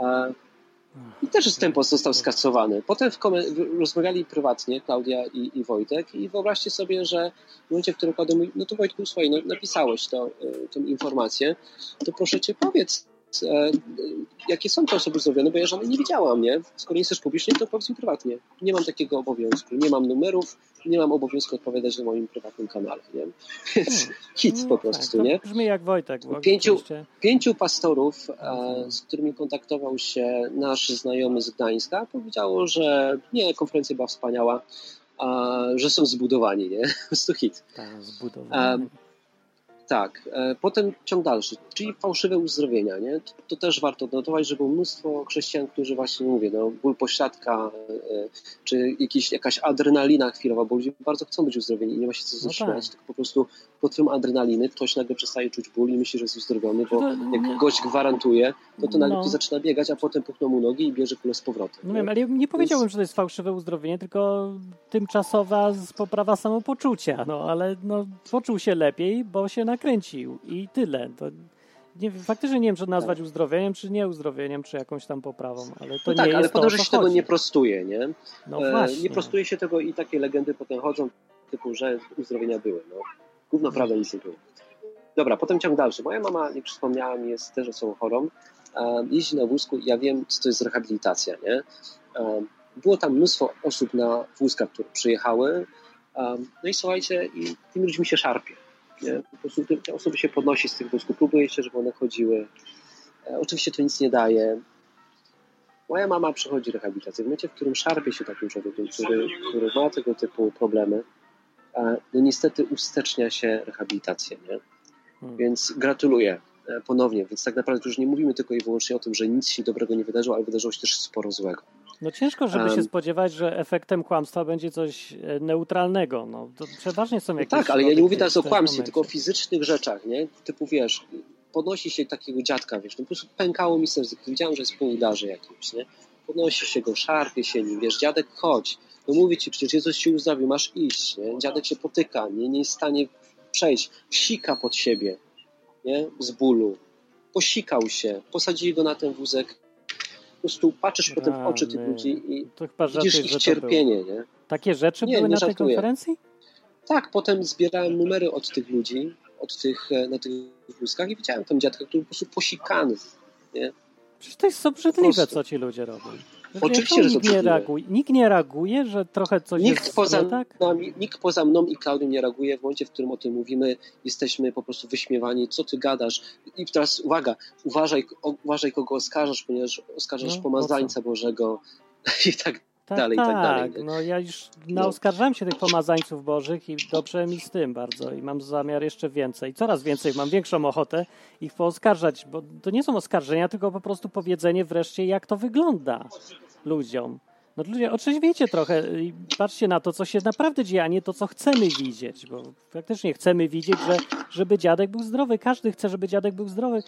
E, i też ten post został skasowany. Potem w rozmawiali prywatnie Klaudia i, i, Wojtek i wyobraźcie sobie, że w momencie, w którym Klaudia mówi, no to Wojtku, słuchaj, no, napisałeś to, y, tę informację, to proszę cię powiedz, E, jakie są te osoby zrobione, bo ja żadnej nie widziałam, nie? Skoro nie chcesz publicznie, to powiedz mi prywatnie. Nie mam takiego obowiązku, nie mam numerów, nie mam obowiązku odpowiadać na moim prywatnym kanale, nie? Więc hmm. hit no, po prostu, tak, nie? Brzmi jak Wojtek. Pięciu, pięciu pastorów, e, z którymi kontaktował się nasz znajomy z Gdańska, powiedziało, że nie, konferencja była wspaniała, a, że są zbudowani, nie? Po prostu hit. Tak, zbudowani. Tak, e, potem ciąg dalszy, czyli fałszywe uzdrowienia, nie? To, to, też warto notować, że było mnóstwo chrześcijan, którzy właśnie, mówię, no, ból pośladka, e, czy jakiś, jakaś adrenalina chwilowa, bo ludzie bardzo chcą być uzdrowieni i nie ma się co no zaśmiać, tak. tylko po prostu pod wpływem adrenaliny ktoś nagle przestaje czuć ból i myśli, że jest uzdrowiony, bo jak gość gwarantuje, no to nagle no. to zaczyna biegać, a potem puchną mu nogi i bierze kulę z powrotem. No wiem, ale nie powiedziałbym, że to jest fałszywe uzdrowienie, tylko tymczasowa poprawa samopoczucia, no ale no, poczuł się lepiej, bo się nakręcił i tyle. To nie, faktycznie nie wiem, czy nazwać tak. uzdrowieniem, czy nie uzdrowieniem, czy jakąś tam poprawą, ale to no tak, nie ale jest potem, że się tego nie prostuje, nie? No e, właśnie. Nie prostuje się tego i takie legendy potem chodzą, typu, że uzdrowienia były. No. Główna prawda nic nie było. Dobra, potem ciąg dalszy. Moja mama, jak wspomniałem, jest też osobą chorą. Jeździ na wózku ja wiem, co to jest rehabilitacja. Nie? Było tam mnóstwo osób na wózkach, które przyjechały. No i słuchajcie, i tymi ludźmi się szarpie. Nie? Po prostu te osoby się podnosi z tych wózków, próbuje się, żeby one chodziły. E, oczywiście to nic nie daje. Moja mama przechodzi rehabilitację. W momencie, w którym szarpie się takim człowiekiem, który, który ma tego typu problemy, no niestety ustecznia się rehabilitację. Nie? Hmm. Więc gratuluję e, ponownie. Więc tak naprawdę już nie mówimy tylko i wyłącznie o tym, że nic się dobrego nie wydarzyło, ale wydarzyło się też sporo złego. No ciężko, żeby się spodziewać, że efektem kłamstwa będzie coś e, neutralnego. No, to przeważnie są jakieś... No tak, ale ja nie mówię teraz o kłamstwie, tylko o fizycznych rzeczach, nie? Typu wiesz, podnosi się takiego dziadka, wiesz, no po prostu pękało mi serce, widziałem, że jest po udarze jakimś, nie? Podnosi się go, szarpie się nim, wiesz, dziadek chodź, no mówi ci, przecież Jezus się uzdrowił, masz iść, nie? Dziadek się potyka, nie, nie jest w stanie przejść, psika pod siebie, nie? Z bólu. Posikał się, posadzili go na ten wózek, prostu patrzysz potem w oczy tych ludzi i widzisz ich cierpienie, nie? Takie rzeczy nie, były nie na żartuję. tej konferencji? Tak, potem zbierałem numery od tych ludzi, od tych, e, na tych wózkach i widziałem tam dziadka, który po prostu posikany, nie? Przecież to jest obrzydliwe, co ci ludzie robią. Oczywiście, że nikt nie, reaguje, nikt nie reaguje, że trochę coś nikt jest poza tak? nami, Nikt poza mną i Klaudią nie reaguje. W momencie, w którym o tym mówimy, jesteśmy po prostu wyśmiewani. Co ty gadasz? I teraz uwaga, uważaj, uważaj kogo oskarżasz, ponieważ oskarżasz no, pomazańca Bożego i tak tak, dalej, tak, tak dalej. Tak, no ja już naoskarżałem się tych pomazańców bożych i dobrze mi z tym bardzo i mam zamiar jeszcze więcej, coraz więcej, mam większą ochotę ich pooskarżać, bo to nie są oskarżenia, tylko po prostu powiedzenie wreszcie, jak to wygląda ludziom. No ludzie, otrzeźwiecie trochę i patrzcie na to, co się naprawdę dzieje, a nie to, co chcemy widzieć, bo faktycznie chcemy widzieć, że, żeby dziadek był zdrowy. Każdy chce, żeby dziadek był zdrowy,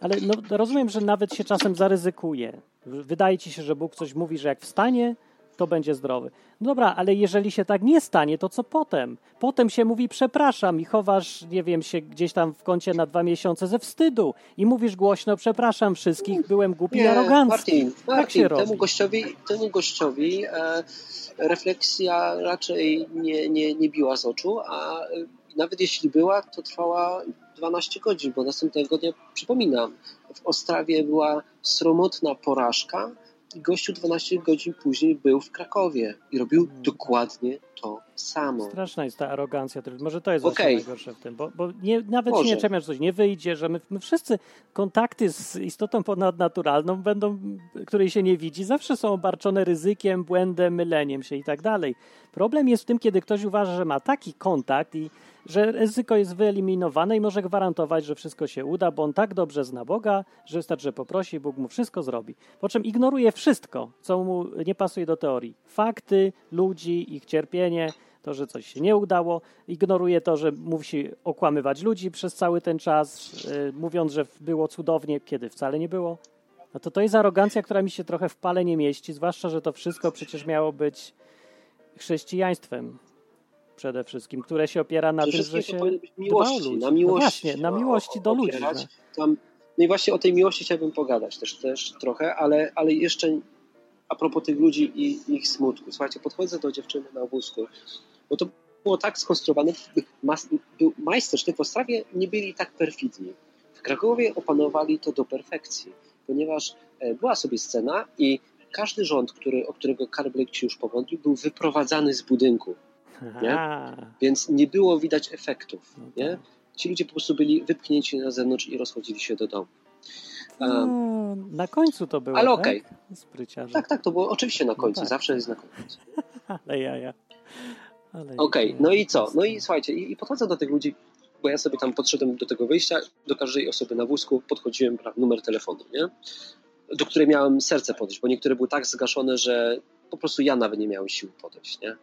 ale no, rozumiem, że nawet się czasem zaryzykuje. Wydaje ci się, że Bóg coś mówi, że jak wstanie, to będzie zdrowy. No dobra, ale jeżeli się tak nie stanie, to co potem? Potem się mówi przepraszam i chowasz, nie wiem, się gdzieś tam w kącie na dwa miesiące ze wstydu i mówisz głośno przepraszam wszystkich, byłem głupi i arogancki. Martin, tak Martin temu gościowi, temu gościowi e, refleksja raczej nie, nie, nie biła z oczu, a e, nawet jeśli była, to trwała 12 godzin, bo następnego dnia, przypominam, w Ostrawie była sromotna porażka, i gościu 12 godzin później był w Krakowie i robił hmm. dokładnie to samo. Straszna jest ta arogancja. Może to jest okay. właśnie najgorsze w tym, bo, bo nie, nawet Może. się nie czemia, że coś nie wyjdzie, że my, my, wszyscy kontakty z istotą ponadnaturalną będą, której się nie widzi, zawsze są obarczone ryzykiem, błędem, myleniem się i tak dalej. Problem jest w tym, kiedy ktoś uważa, że ma taki kontakt i że ryzyko jest wyeliminowane i może gwarantować, że wszystko się uda, bo on tak dobrze zna Boga, że wystarczy, że poprosi, Bóg mu wszystko zrobi. Po czym ignoruje wszystko, co mu nie pasuje do teorii. Fakty, ludzi, ich cierpienie, to, że coś się nie udało, ignoruje to, że musi okłamywać ludzi przez cały ten czas, yy, mówiąc, że było cudownie, kiedy wcale nie było. No to to jest arogancja, która mi się trochę w pale nie mieści, zwłaszcza, że to wszystko przecież miało być chrześcijaństwem przede wszystkim, które się opiera na tym, że się być dba o miłości, ludzi. na miłości. No właśnie, na no, miłości do ludzi. No. Tam, no i właśnie o tej miłości chciałbym pogadać też, też trochę, ale, ale jeszcze a propos tych ludzi i ich smutku. Słuchajcie, podchodzę do dziewczyny na wózku, bo to było tak skonstruowane, był majstersztyk w Ostrawie nie byli tak perfidni. W Krakowie opanowali to do perfekcji, ponieważ e, była sobie scena i każdy rząd, który, o którego Karl Blake się już pomodlił, był wyprowadzany z budynku, nie? Więc nie było widać efektów. No Nie? tak. Ci ludzie po prostu byli wypchnięci na zewnątrz i rozchodzili się do domu. No, na końcu to było, Ale tak? okej. Spryciarze. Tak, tak, to było oczywiście na końcu, tak. zawsze jest na końcu. Ale jaja. Ale Okej, jaja. no i co? No i słuchajcie, i, i podchodzę do tych ludzi, bo ja sobie tam podszedłem do tego wyjścia, do każdej osoby na wózku podchodziłem numer telefonu, nie? Do której miałem serce podejść, bo niektóre były tak zgaszone, że po prostu ja nawet nie miałem sił podejść, nie?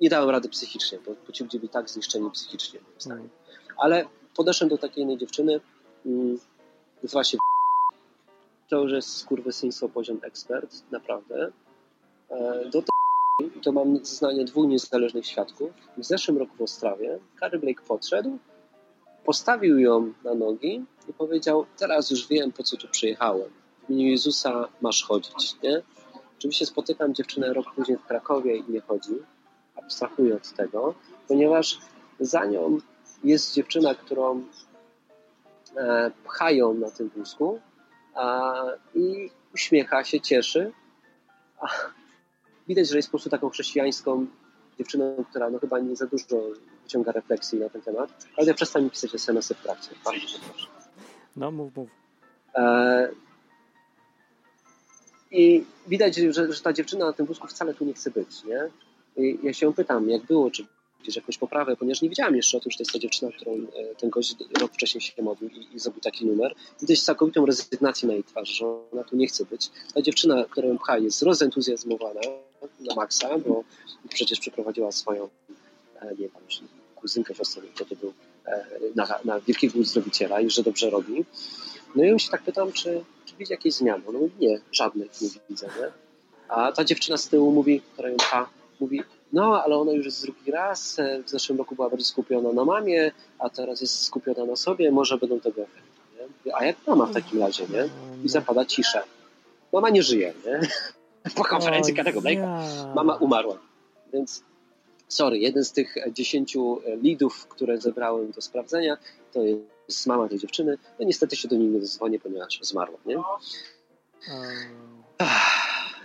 Nie dałem rady psychicznie, bo, bo ci ludzie byli tak zniszczeni psychicznie. moim zdaniem. Mm. Ale podeszłem do takiej jednej dziewczyny, mm, nazywa się to już jest skurwysyństwo poziom ekspert, naprawdę. E, Do tej to mam zeznanie dwóch niezależnych świadków. W zeszłym roku w Ostrawie Carrie Blake podszedł, postawił ją na nogi i powiedział, teraz już wiem, po co tu przyjechałem. W imieniu Jezusa masz chodzić, nie? Oczywiście spotykam dziewczynę rok później w Krakowie i nie chodzi, abstrahuję od tego, ponieważ za nią jest dziewczyna, którą e, pchają na tym wózku i uśmiecha się, cieszy. Widać, że jest po prostu taką chrześcijańską dziewczyną, która no, chyba nie za dużo wyciąga refleksji na ten temat. Ale ja przestań mi pisać SMS-y w trakcie. Bardzo proszę. No mów, mów. E, I widać, że, że ta dziewczyna na tym wózku wcale tu nie chce być, nie? Ja się pytam, jak było, czy gdzieś jakąś poprawę, ponieważ nie wiedziałem jeszcze o tym, że to jest ta dziewczyna, którą e, ten gość rok wcześniej się modlił i, i zrobił taki numer. Widać całkowitą rezygnację na jej twarzy, że ona tu nie chce być. Ta dziewczyna, która ją pcha, jest rozentuzjazmowana na maksa, bo przecież przeprowadziła swoją, e, nie wiem, kuzynkę, siostrę, to był, e, na, na wielkiego uzdrowiciela i że dobrze robi. No i ją się tak pytam, czy, czy widzi jakieś zmiany? No nie, żadnych nie widzę, nie? A ta dziewczyna z tyłu mówi, która ją pcha, mówi, no ale ona już jest drugi raz, e, w zeszłym roku była bardziej skupiona na mamie, a teraz jest skupiona na sobie, może będą tego efekty, A jak mama w takim razie, nie? I zapada cisza. Mama nie żyje, nie? Po konferencji Karego Blake'a mama umarła. Więc sorry, jeden z tych dziesięciu leadów, które zebrałem do sprawdzenia, to jest mama tej dziewczyny. No niestety się do niej nie zadzwonię, ponieważ zmarła, nie?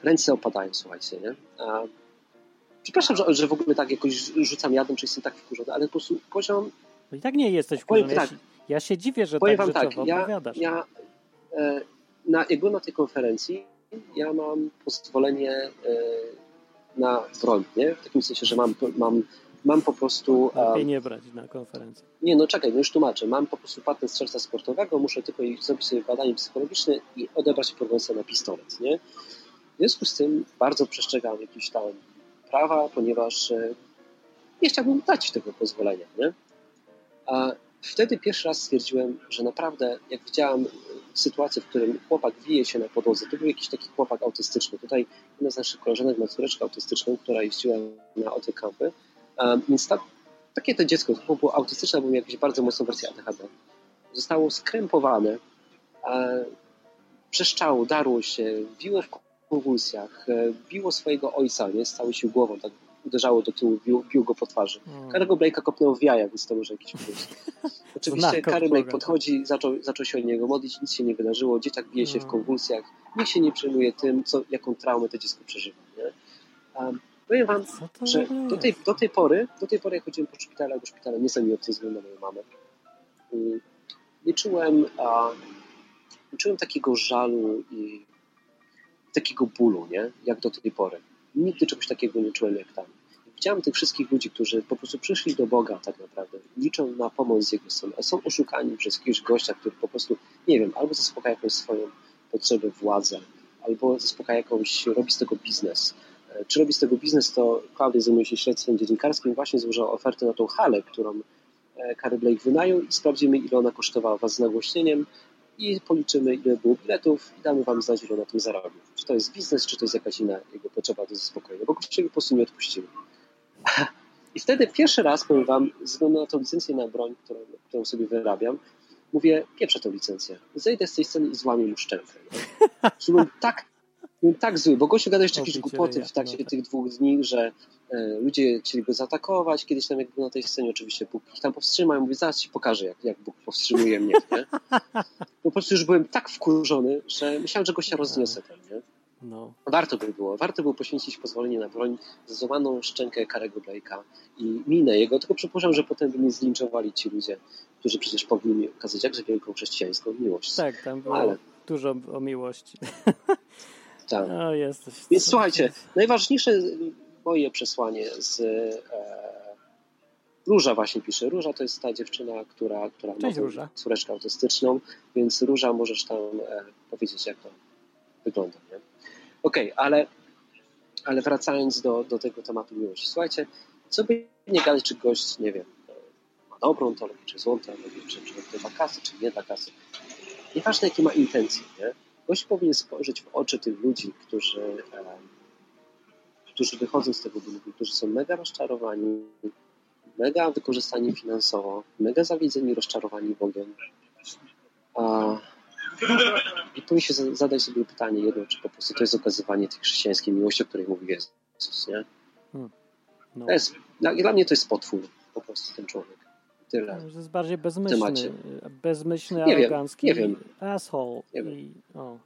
Ręce opadają, słuchajcie, nie? A, przepraszam, że, że w ogóle tak jakoś rzucam jadem, czy jestem tak wkurzony, ale po prostu poziom... No i tak nie jesteś wkurzony. Ja, tak. się, ja się dziwię, że Powiem tak wam tak, ja, opowiadasz. ja e, na, jak byłem na tej konferencji, ja mam pozwolenie e, na broń, nie? W takim sensie, że mam, mam, mam po prostu... Lepiej nie brać na konferencji. Nie, no czekaj, no już tłumaczę. Mam po prostu patent strzelca sportowego, muszę tylko zrobić sobie badanie psychologiczne i odebrać pozwolenie na pistolet, nie? W związku z tym bardzo przestrzegam jakichś tam prawa, ponieważ e, nie chciałbym dać tego pozwolenia, nie? A wtedy pierwszy raz stwierdziłem, że naprawdę, jak widziałem e, sytuację, w którym chłopak wije się na podłodze, to był jakiś taki chłopak autystyczny. Tutaj jedna z naszych koleżanek ma córeczkę autystyczną, która jeździła na ote kampy. Więc ta, takie to dziecko, to było autystyczne, miał jakąś bardzo mocną wersję ADHD. Zostało skrępowane, przeszczało, darło się, biło w konwulsjach, e, biło swojego ojca, nie, z całej sił głową, tak uderzało do tyłu, bił, bił go po twarzy. Mm. Karego Blake'a kopnął w jaja, więc to może jakiś plus. Oczywiście Kary Blake podchodzi, zaczął, zaczął się o niego modlić, nic się nie wydarzyło, dzieciak bije się w Mm. konwulsjach, nikt się nie przejmuje tym, co, jaką traumę to dziecko przeżywa. Nie? Um, powiem wam, że do tej, do tej pory, do tej pory jak chodziłem po szpitalu, do szpitala, nie są mi obcy względu na moją mamę, nie czułem, a, nie czułem takiego żalu i takiego bólu, nie? jak do tej pory. Nigdy czegoś takiego nie czułem jak tam. Widziałem tych wszystkich ludzi, którzy po prostu przyszli do Boga tak naprawdę, liczą na pomoc z Jego strony, a są oszukani przez jakiegoś gościa, który po prostu, nie wiem, albo zaspokaja jakąś swoją potrzebę władzę, albo zaspokaja jakąś, robi z tego biznes. czy robi z tego biznes, to Klaudia zajmuje się śledztwem dziennikarskim, właśnie złożyła ofertę na tą halę, którą Kary Blake wynajął i sprawdzimy, ile ona kosztowała Was z nagłośnieniem i policzymy, ile było biletów i damy Wam znać, ile na tym zarobił. Czy to jest biznes, czy to jest jakaś inna jego potrzeba do zaspokojenia, bo kościoły po prostu nie odpuściły. I wtedy pierwszy raz, powiem Wam, ze względu na tą licencję na broń, którą, którą sobie wyrabiam, mówię, pieprzę tę licencję. Zejdę z tej sceny i złamię mu szczękę. Byłem tak, byłem tak zły, bo gościu gada jeszcze jakieś głupoty w trakcie no tak. tych dwóch dni, że e, ludzie chcieli go zaatakować. Kiedyś tam jak był na tej scenie, oczywiście Bóg ich tam powstrzymał. Mówię, zaraz ci pokażę, jak, jak Bóg powstrzymuje mnie. Nie? Po prostu już byłem tak wkurzony, że myślałem, że go się rozniosę tam, nie? No. Warto by było. Warto było poświęcić pozwolenie na broń za złamaną szczękę Karego Blake'a i minę jego. Tylko przypuszczam, że potem by mnie zlinczowali ci ludzie, którzy przecież powinni mi okazać jakże wielką chrześcijańską miłość. Tak, tam było Ale... dużo o miłości. Tak. No, jesteś. Więc słuchajcie, najważniejsze moje przesłanie z e, Róża właśnie pisze. Róża to jest ta dziewczyna, która, która Cześć, ma Róża. córeczkę autystyczną, więc Róża możesz tam e, powiedzieć, jak to wygląda. Nie? Okej, okay, ale, ale wracając do, do tego tematu miłości. Słuchajcie, co by nie gadać, czy gość, nie wiem, ma dobrą teologię, czy złą teologię, czy, czy dla kasy, czy nie dla kasy. Nieważne, jakie ma intencje, nie? Gość powinien spojrzeć w oczy tych ludzi, którzy, e, którzy wychodzą z tego budynku, którzy są mega rozczarowani, mega wykorzystani finansowo, mega zawiedzeni, rozczarowani Bogiem. A, I powinien się zadać sobie pytanie jedno, czy po prostu to jest okazywanie tej chrześcijańskiej miłości, o której mówi Jezus, nie? Hmm. No. Jest, dla, dla, mnie to jest potwór, po prostu ten człowiek. Tyle. To jest bardziej bezmyślny, temacie. bezmyślny, nie arogancki wiem, nie wiem. asshole. Nie wiem. I, o.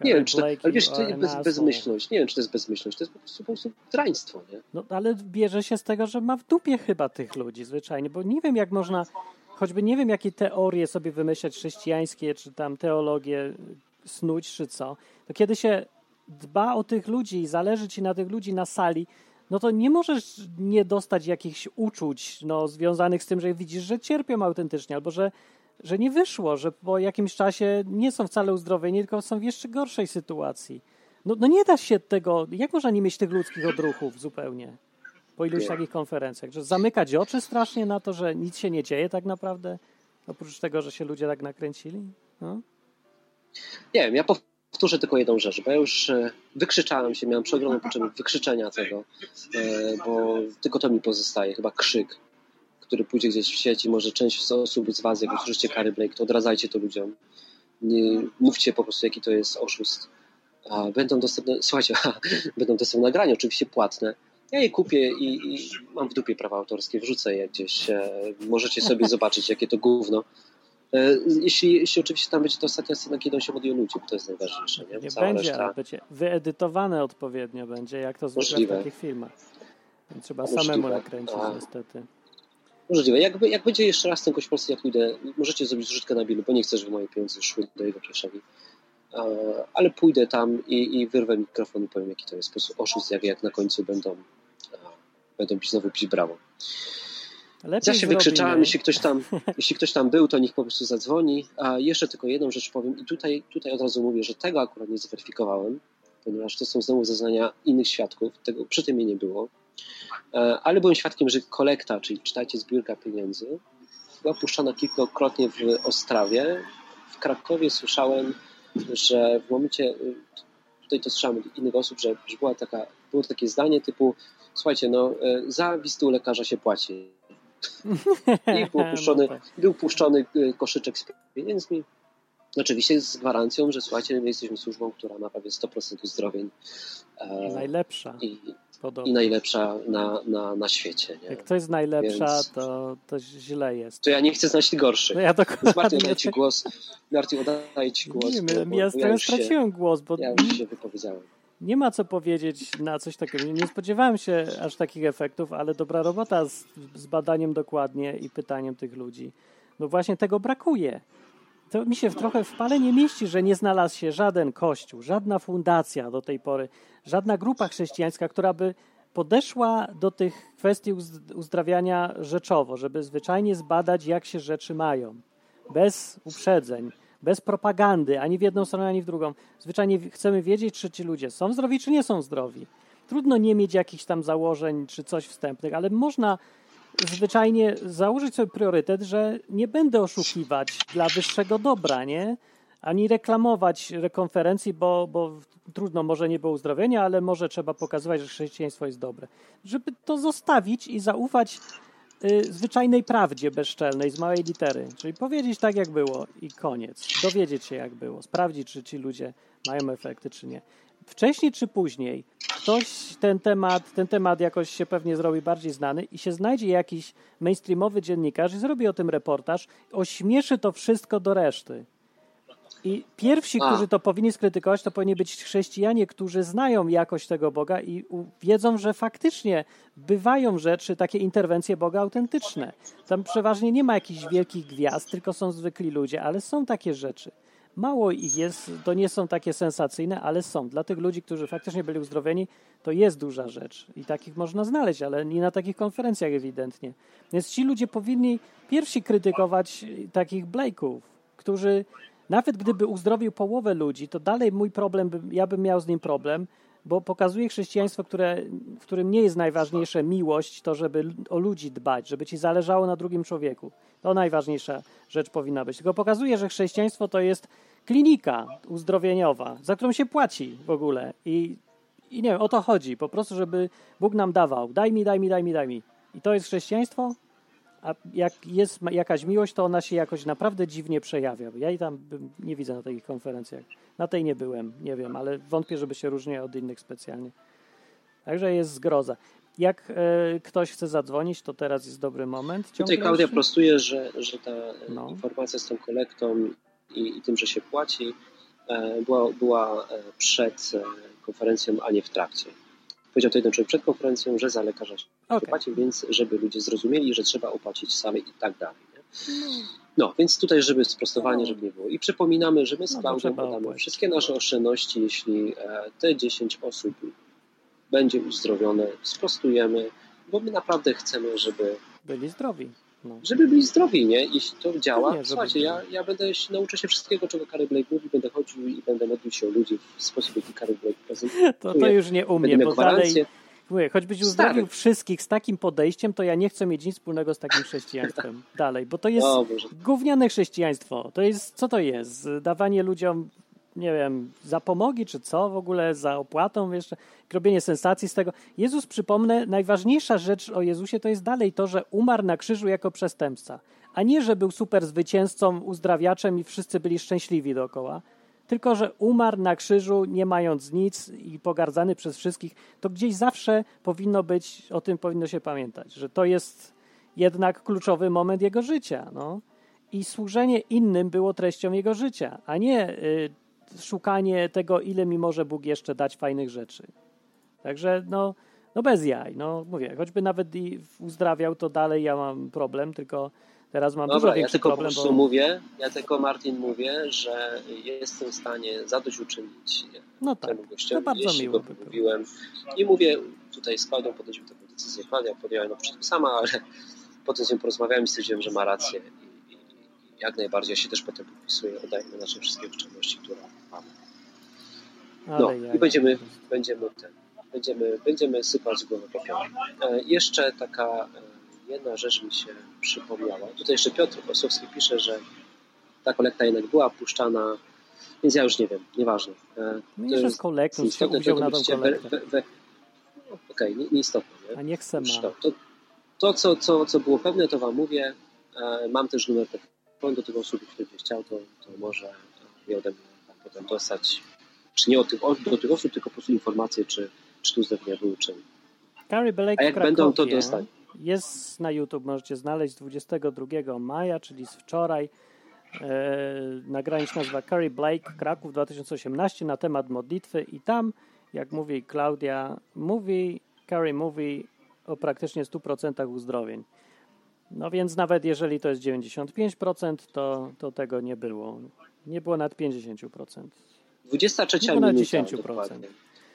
Nie wiem, czy to, ale wiesz, to jest bez, bezmyślność. Nie wiem, czy to jest bezmyślność. To jest po prostu, po prostu draństwo, nie? No, ale bierze się z tego, że ma w dupie chyba tych ludzi zwyczajnie, bo nie wiem, jak można, choćby nie wiem, jakie teorie sobie wymyślać chrześcijańskie, czy tam teologię snuć, czy co, to kiedy się dba o tych ludzi i zależy ci na tych ludzi na sali, no to nie możesz nie dostać jakichś uczuć no, związanych z tym, że widzisz, że cierpią autentycznie, albo że, że nie wyszło, że po jakimś czasie nie są wcale uzdrowieni, tylko są w jeszcze gorszej sytuacji. No, no nie da się tego, jak można nie mieć tych ludzkich odruchów zupełnie po iluś takich konferencjach, że zamykać oczy strasznie na to, że nic się nie dzieje tak naprawdę, oprócz tego, że się ludzie tak nakręcili? No? Nie wiem, ja powtórzę tylko jedną rzecz, bo ja już e, wykrzyczałem się, miałem przeogromną potrzebę wykrzyczenia tego, e, bo tylko to mi pozostaje, chyba krzyk, który pójdzie gdzieś w sieci, może część osób z Was, jak usłyszycie Kary Blake, to odradzajcie to ludziom. Nie, mówcie po prostu, jaki to jest oszust. Będą dostępne, słuchajcie, będą dostępne nagrania, oczywiście płatne. Ja je kupię i, i mam w dupie prawa autorskie, wrzucę je gdzieś. E, możecie sobie zobaczyć, jakie to gówno. E, jeśli, jeśli oczywiście tam będzie to ostatnia scena, kiedy on się modli o ludzi, to jest najważniejsze. Nie, nie będzie, reszta... ale będzie wyedytowane odpowiednio będzie, jak to zwykle w takich filmach. Trzeba Możliwe. samemu nakręcić A. niestety. Możliwe. Jak, jak będzie jeszcze raz ten gość polski, jak pójdę, możecie zrobić zrzutkę na bilu, bo nie chcę, żeby moje pieniądze szły do jego kieszeni. Ale pójdę tam i, i wyrwę mikrofon i powiem, jaki to jest po prostu oszust, jak, jak na końcu będą, będą znowu pić brawo. Lepiej ja się wykrzyczałem, jeśli ktoś, tam, jeśli ktoś tam był, to niech po prostu zadzwoni. A jeszcze tylko jedną rzecz powiem i tutaj, tutaj od razu mówię, że tego akurat nie zweryfikowałem, ponieważ to są znowu zeznania innych świadków, tego przy tym mnie nie było. E, ale byłem świadkiem, że kolekta, czyli czytajcie zbiórka pieniędzy, była puszczana kilkakrotnie w Ostrawie. W Krakowie słyszałem, że w momencie, tutaj to słyszałem od innych osób, że, że była taka, było takie zdanie typu słuchajcie, no e, za wizytę u lekarza się płaci. I był puszczony, no tak. był puszczony y, koszyczek z pieniędzmi. Oczywiście z gwarancją, że słuchajcie, my jesteśmy służbą, która ma prawie 100% uzdrowień. E, najlepsza. I, i najlepsza na, na, na świecie. Nie? Jak to jest najlepsza, Więc... to, to źle jest. To ja nie chcę znać gorszych. No ja dokładnie. Martin, oddaję Ci głos. Martin, oddaję Ci głos. Nie, bo, ja, bo ja straciłem się, głos, bo... Ja już się wypowiedziałem nie ma co powiedzieć na coś takiego. Nie spodziewałem się aż takich efektów, ale dobra robota z, z badaniem dokładnie i pytaniem tych ludzi. No właśnie tego brakuje. To mi się trochę w pale nie mieści, że nie znalazł się żaden kościół, żadna fundacja do tej pory, żadna grupa chrześcijańska, która by podeszła do tych kwestii uzdrawiania rzeczowo, żeby zwyczajnie zbadać, jak się rzeczy mają, bez uprzedzeń bez propagandy, ani w jedną stronę, ani w drugą. Zwyczajnie chcemy wiedzieć, czy ci ludzie są zdrowi, czy nie są zdrowi. trudno nie mieć jakichś tam założeń czy coś wstępnych, ale można zwyczajnie założyć sobie priorytet, że nie będę oszukiwać dla wyższego dobra, nie? Ani reklamować konferencji, bo, bo trudno, może nie było uzdrowienia, ale może trzeba pokazywać, że chrześcijaństwo jest dobre. Żeby to zostawić i zaufać y, zwyczajnej prawdzie bezczelnej z małej litery. Czyli powiedzieć tak, jak było i koniec. Dowiedzieć się, jak było. Sprawdzić, czy ci ludzie mają efekty, czy nie. Wcześniej czy później ktoś ten temat, ten temat jakoś się pewnie zrobi bardziej znany i się znajdzie jakiś mainstreamowy dziennikarz i zrobi o tym reportaż, ośmieszy to wszystko do reszty. I pierwsi, A. którzy to powinni skrytykować, to powinni być chrześcijanie, którzy znają jakość tego Boga i wiedzą, że faktycznie bywają rzeczy, takie interwencje Boga autentyczne. Tam przeważnie nie ma jakichś wielkich gwiazd, tylko są zwykli ludzie, ale są takie rzeczy. Mało ich jest, to nie są takie sensacyjne, ale są. Dla tych ludzi, którzy faktycznie byli uzdrowieni, to jest duża rzecz. I takich można znaleźć, ale nie na takich konferencjach ewidentnie. Więc ci ludzie powinni pierwsi krytykować takich Blake'ów, którzy nawet gdyby uzdrowił połowę ludzi, to dalej mój problem, ja bym miał z nim problem, bo pokazuje chrześcijaństwo, które, w którym nie jest najważniejsze miłość, to żeby o ludzi dbać, żeby ci zależało na drugim człowieku. To najważniejsza rzecz powinna być. Tylko pokazuje, że chrześcijaństwo to jest klinika uzdrowieniowa, za którą się płaci w ogóle. I, I nie wiem, o to chodzi. Po prostu, żeby Bóg nam dawał. Daj mi, daj mi, daj mi, daj mi. I to jest chrześcijaństwo? A jak jest jakaś miłość, to ona się jakoś naprawdę dziwnie przejawia. Ja i tam nie widzę na takich konferencjach. Na tej nie byłem, nie wiem, ale wątpię, żeby się różniła od innych specjalnie. Także jest zgroza. Jak e, ktoś chce zadzwonić, to teraz jest dobry moment. Ciągle Tutaj Klaudia prostuje, że, że ta no. informacja z tą kolektą i, i, tym, że się płaci, e, była, była e, przed e, konferencją, a nie w trakcie. Powiedział to jeden człowiek przed konferencją, że za lekarza się okay. płaci, więc żeby ludzie zrozumieli, że trzeba opłacić sami i tak dalej. Nie? No, więc tutaj, żeby sprostowanie, no. żeby nie było. I przypominamy, że my z no, Klaudią podamy wszystkie nasze oszczędności, jeśli te 10 osób będzie uzdrowione, sprostujemy, bo my naprawdę chcemy, żeby byli zdrowi. No. Żeby byli zdrowi, nie? Jeśli to działa, nie, słuchajcie, ja, ja będę się, nauczę się wszystkiego, czego Carrie Blake mówi, będę chodził i będę modlił się o ludzi w sposób, jaki Carrie Blake prezentuje. To, to już nie umie, bo dalej... Mówię, choćbyś uzdrowił wszystkich z takim podejściem, to ja nie chcę mieć nic wspólnego z takim chrześcijaństwem dalej, bo to jest gówniane chrześcijaństwo. To jest, co to jest? Dawanie ludziom nie wiem, zapomogi czy co w ogóle, za opłatą jeszcze, robienie sensacji z tego. Jezus, przypomnę, najważniejsza rzecz o Jezusie to jest dalej to, że umarł na krzyżu jako przestępca, a nie, że był super zwycięzcą, uzdrawiaczem i wszyscy byli szczęśliwi dookoła, tylko, że umarł na krzyżu nie mając nic i pogardzany przez wszystkich, to gdzieś zawsze powinno być, o tym powinno się pamiętać, że to jest jednak kluczowy moment jego życia, no. I służenie innym było treścią jego życia, a nie y, szukanie tego, ile mi może Bóg jeszcze dać fajnych rzeczy. Także no, no bez jaj. No mówię, choćby nawet i uzdrawiał, to dalej ja mam problem, tylko teraz mam Dobra, dużo większy ja tylko problem. Po prostu bo... mówię, ja tylko Martin mówię, że jestem w stanie zadośćuczynić no tak, temu gościowi, to bardzo miło go mówiłem. I mówię, tutaj z Klaudią podjęliśmy taką decyzję. Klaudia podjęła na początku sama, ale potem z nią porozmawiałem i stwierdziłem, że ma rację jak najbardziej. Ja się też potem podpisuję, oddajmy nasze wszystkie oszczędności, które mamy. No i będziemy, będziemy, ten, będziemy, będziemy sypać z głowy popiołem. E, jeszcze taka e, jedna rzecz mi się przypomniała. Tutaj jeszcze Piotr Osowski pisze, że ta kolekta jednak była puszczana, więc ja już nie wiem, nieważne. E, no to jest kolektą, istotne, to, to, to we, we, we, Okej, okay, nieistotne. Nie? A nie chcę ma. To, to co, co, co było pewne, to Wam mówię. Mam też numer telefonu do tych osób, które by chciał, to, to może je ode mnie potem dostać, czy nie od tych, do tych osób, tylko po prostu informacje, czy, czy tu zdrowienia były, czy Carrie A jak będą, to dostać. Jest na YouTube, możecie znaleźć 22 maja, czyli z wczoraj. E, nagranie się nazywa Carrie Blake Kraków 2018 na temat modlitwy i tam, jak mówi Klaudia, mówi, Carrie mówi o praktycznie 100% uzdrowień. No więc nawet jeżeli to jest 95%, to, to tego nie było. Nie było nad 50%. 23 nie minuta. 10%. Dokładnie.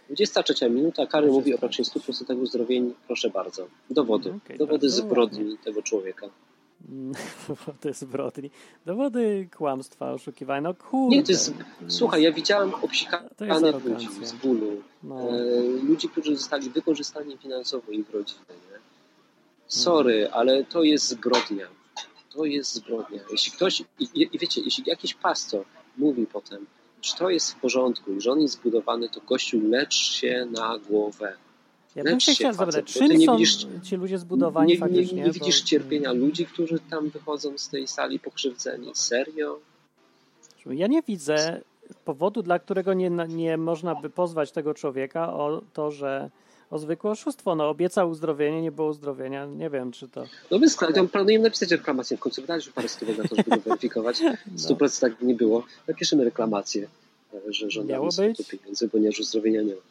23 minuta, Kary mówi o 100% uzdrowień. Proszę bardzo. Dowody. Okay, Dowody zbrodni ładnie. tego człowieka. Dowody zbrodni, dowody kłamstwa, oszukiwania. No kurde. Nie, to jest, słuchaj, ja widziałem obsikanych ludzi z bólu, No. e, ludzi, którzy zostali wykorzystani finansowo ich rodziny. Nie? Sorry, ale to jest zbrodnia. To jest zbrodnia. Jeśli ktoś, i, i wiecie, jeśli jakiś pastor mówi potem, że to jest w porządku i że on jest zbudowany, to gościu lecz się na głowę. Ja bym lecz się chciał zapytać, ty czym nie są widzisz- ci ludzie zbudowani nie, nie, faktycznie? nie widzisz bo- cierpienia ludzi, którzy tam wychodzą z tej sali pokrzywdzeni. Serio? Ja nie widzę powodu, dla którego nie, nie można by pozwać tego człowieka o to, że o zwykłe oszustwo. No, obiecał uzdrowienie, nie było uzdrowienia. Nie wiem, czy to. No my tam planujemy napisać reklamację. W końcu wydaliśmy parę stówek na to, żeby to weryfikować. W 100% tak nie było. Napiszemy reklamację, e, że żądamy pieniędzy, ponieważ uzdrowienia nie ma.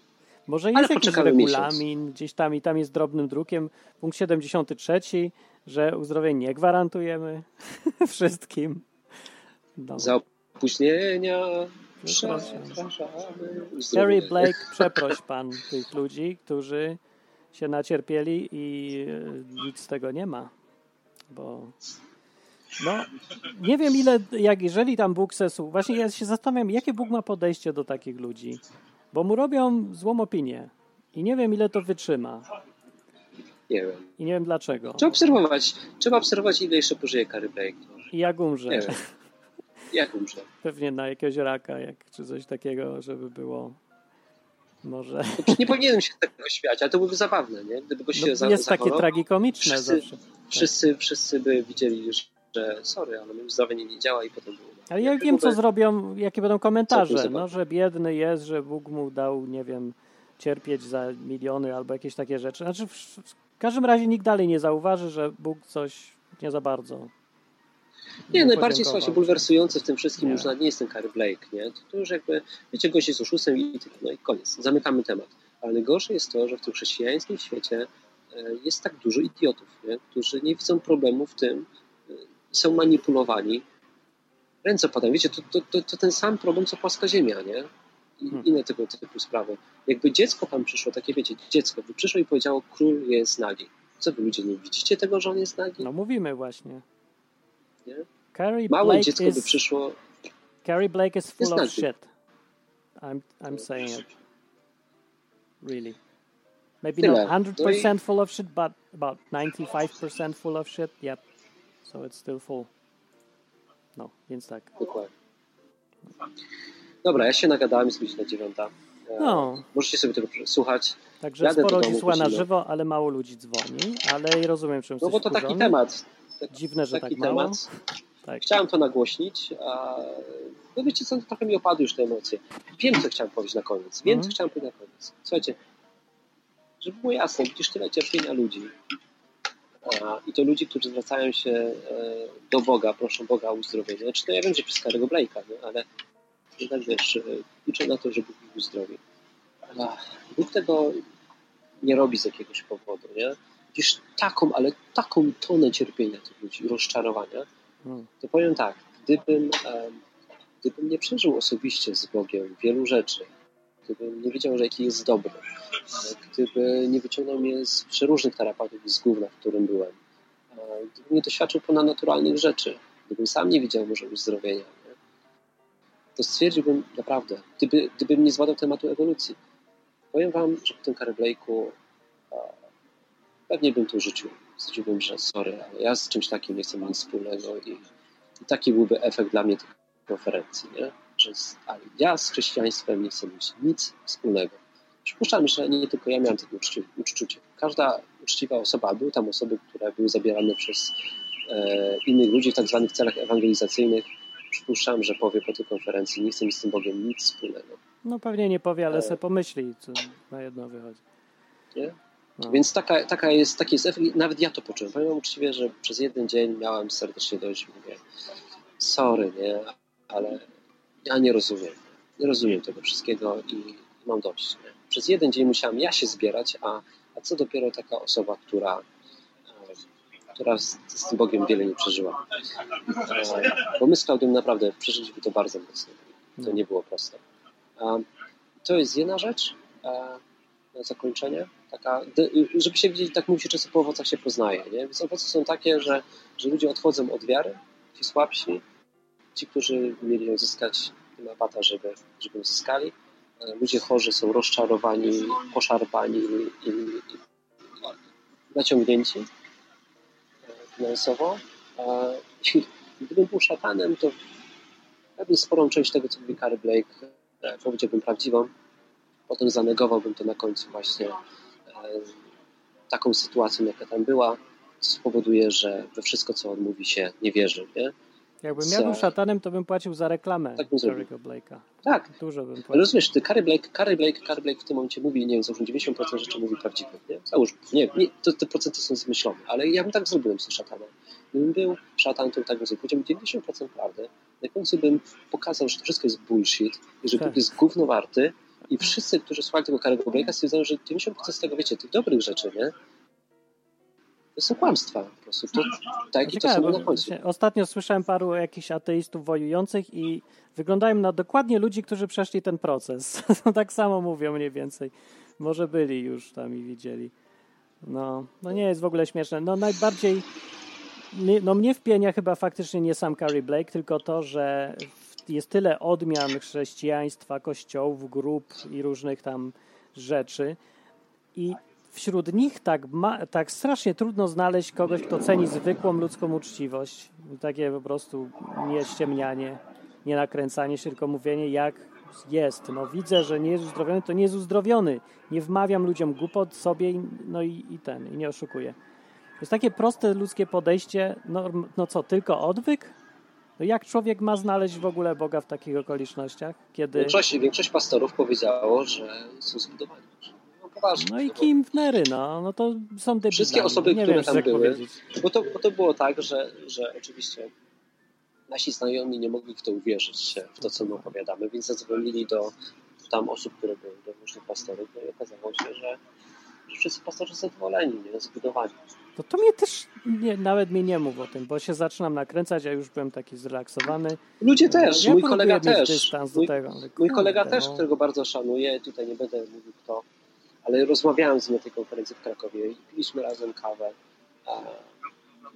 Może jest jakiś regulamin gdzieś tam i tam jest drobnym drukiem. Punkt 73, że uzdrowień nie gwarantujemy wszystkim. No. Za opóźnienia Przepraszamy. Terry. Blake, przeproś pan tych ludzi, którzy się nacierpieli i e, nic z tego nie ma. Bo no, nie wiem ile, jak jeżeli tam Bóg sesu, właśnie ja się zastanawiam, jakie Bóg ma podejście do takich ludzi, bo mu robią złą opinię i nie wiem ile to wytrzyma Nie wiem. i nie wiem dlaczego. Trzeba obserwować. Trzeba obserwować, ile jeszcze pożyje Carrie Blake. I jak umrze. Nie wiem. Jak umrze? Pewnie na jakiegoś raka, jak, czy coś takiego, żeby było może... No, nie powinienem się tego śmiać, ale to byłoby zabawne, nie? Gdyby go się No, za, jest takie tragikomiczne wszyscy- zawsze. Wszyscy, wszyscy by widzieli, że sorry, ale uzdrowienie nie działa i potem było. Ale ja wiem, co zrobią, jakie będą komentarze. No, że biedny jest, że Bóg mu dał, nie wiem, cierpieć za miliony albo jakieś takie rzeczy. Znaczy, w, w każdym razie nikt dalej nie zauważy, że Bóg coś nie za bardzo. Nie, mu najbardziej słuchajcie, bulwersujące w tym wszystkim Nie. już nawet nie jest ten Carrie Blake, nie? To, to już jakby, wiecie, gość jest oszustem i, no i koniec. Zamykamy temat. Ale najgorsze jest to, że w tym chrześcijańskim świecie e, jest tak dużo idiotów, nie? którzy nie widzą problemu w tym, e, są manipulowani. Ręce padają. Wiecie, to, to, to, to ten sam problem, co płaska ziemia, nie? I Hmm. inne tego typu sprawy. Jakby dziecko tam przyszło, takie wiecie, dziecko by przyszło i powiedziało, król jest nagi. Co wy ludzie nie widzicie tego, że on jest nagi? No mówimy właśnie. Nie? Carrie Małe Blake dziecko by is, przyszło, Carrie Blake is full of nagi. shit. I'm, I'm saying it. Really. Maybe Tyle. not No 100% full of shit, but about 95% full of shit. Yep. So it's still full. No, więc tak. Dokładnie. Dobra, ja się nagadałem, jest godzina dziewiąta. E, No. Możecie sobie tego słuchać. Także Jadę do sporo domu ludzi słucha na żywo, ale mało ludzi dzwoni. Ale i rozumiem, czym No bo to taki temat. Dziwne, że Taki tak temat. Tak. Chciałem to nagłośnić. A... No wiecie co, trochę mi opadły już te emocje. Wiem, co chciałem powiedzieć na koniec. Wiem, Mhm. co chciałem powiedzieć na koniec. Słuchajcie, żeby było jasne, widzisz tyle cierpienia ludzi. A, I to ludzi, którzy zwracają się e, do Boga, proszą Boga o uzdrowienie. Znaczy, to ja wiem, że przez Karego Blake'a, nie? ale jednak wiesz, e, liczę na to, że Bóg ich uzdrowi. Bóg tego nie robi z jakiegoś powodu, nie? Widzisz taką, ale taką tonę cierpienia tych ludzi, rozczarowania, Mm. to powiem tak, gdybym, gdybym nie przeżył osobiście z Bogiem wielu rzeczy, gdybym nie wiedział, że jaki jest dobry, gdyby nie wyciągnął mnie z przeróżnych tarapaków i z gówna, w którym byłem, gdybym nie doświadczył ponadnaturalnych rzeczy, gdybym sam nie widział może uzdrowienia, nie? to stwierdziłbym naprawdę, gdyby, gdybym nie zbadał tematu ewolucji, powiem wam, że po tym Carrie Blake'u e, pewnie bym tu rzucił. Stwierdziłbym, że sorry, ale ja z czymś takim nie chcę mieć nic wspólnego i, i taki byłby efekt dla mnie tej konferencji, nie? Że z, ale ja z chrześcijaństwem nie chcę mieć nic wspólnego. Przypuszczam, że nie, tylko ja miałem takie uczci, uczucie. Każda uczciwa osoba, a były tam osoby, które były zabierane przez e, innych ludzi w tak zwanych celach ewangelizacyjnych, przypuszczam, że powie po tej konferencji, nie chcę mieć z tym Bogiem nic wspólnego. No pewnie nie powie, ale E. se pomyśli, co na jedno wychodzi. Nie? No. Więc taka, taka jest, taki jest efekt. Nawet ja to poczułem. Powiem uczciwie, że przez jeden dzień miałem serdecznie dość. Mówię, sorry, nie, ale ja nie rozumiem. Nie rozumiem tego wszystkiego i mam dość. Nie? Przez jeden dzień musiałem ja się zbierać, a, a co dopiero taka osoba, która, e, która z, z tym Bogiem wiele nie przeżyła. E, Bo my z Klaudiem naprawdę przeżyliśmy to bardzo mocno. To No. nie było proste. E, To jest jedna rzecz. E, zakończenie. Taka, żeby się widzieć, tak mówi się często po owocach się poznaje. Nie? Więc owoce są takie, że, że ludzie odchodzą od wiary, ci słabsi, ci, którzy mieli ją zyskać, bata, żeby, żeby ją zyskali. E, ludzie chorzy są rozczarowani, poszarpani i, i, i naciągnięci e, finansowo. I gdybym był szatanem, to pewnie sporą część tego, co mówi Carey Blake, e, powiedziałbym prawdziwą. Potem zanegowałbym to na końcu właśnie taką sytuacją, jaka tam była, spowoduje, że we wszystko, co on mówi, się nie wierzy. Nie? Jakbym ja był szatanem, to bym płacił za reklamę tak Carry'ego Blake'a. Tak. Dużo bym płacił. Rozumiesz, ty Carey Blake, Carey Blake, Carey Blake w tym momencie mówi, nie wiem, załóżmy 90% rzeczy mówi prawdziwych, nie? Załóżmy, nie, nie to, te procenty są zmyślone, ale ja bym tak zrobił z szatanem. Gdybym był szatan, to tak bym zrobił. Powiedziałbym 90% prawdy. Na końcu bym pokazał, że to wszystko jest bullshit i że tak. Bóg jest gówno warty i wszyscy, którzy słuchali tego Carey'ego Blake'a stwierdzają, że 90% z tego, wiecie, tych dobrych rzeczy, nie? To są kłamstwa po prostu. To, tak, i to są na końcu. Ostatnio słyszałem paru jakichś ateistów wojujących i wyglądają na dokładnie ludzi, którzy przeszli ten proces. tak samo mówią mniej więcej. Może byli już tam i widzieli. No, no nie jest w ogóle śmieszne. No najbardziej no mnie wpienia chyba faktycznie nie sam Carrie Blake, tylko to, że jest tyle odmian chrześcijaństwa, kościołów, grup i różnych tam rzeczy i wśród nich tak, ma, tak strasznie trudno znaleźć kogoś, kto ceni zwykłą ludzką uczciwość. Takie po prostu nie ściemnianie, nie nakręcanie się, tylko mówienie jak jest. No widzę, że nie jest uzdrowiony, to nie jest uzdrowiony. Nie wmawiam ludziom głupot sobie, no i, i ten, i nie oszukuję. To jest takie proste ludzkie podejście, no, no co, tylko odwyk? No jak człowiek ma znaleźć w ogóle Boga w takich okolicznościach, kiedy... Większość, większość pastorów powiedziało, że są zbudowani poważnie. No i Kim Wnery, no, no to są debilami. Wszystkie osoby, nie które wiem, tam były, bo to, bo to było tak, że, że oczywiście nasi znajomi nie mogli w to uwierzyć, w to, co my opowiadamy, więc zadzwonili do tam osób, które były, do różnych pastorów, no i okazało się, że wszyscy pastorzy zadowoleni, nie, zbudowani. To, to mnie też, nie, nawet mi nie mów o tym, bo się zaczynam nakręcać, ja już byłem taki zrelaksowany. Ludzie też, ja mój kolega też. Mój, mój, kolega też, no. którego bardzo szanuję, tutaj nie będę mówił kto, ale rozmawiałem z nim na tej konferencji w Krakowie i piliśmy razem kawę.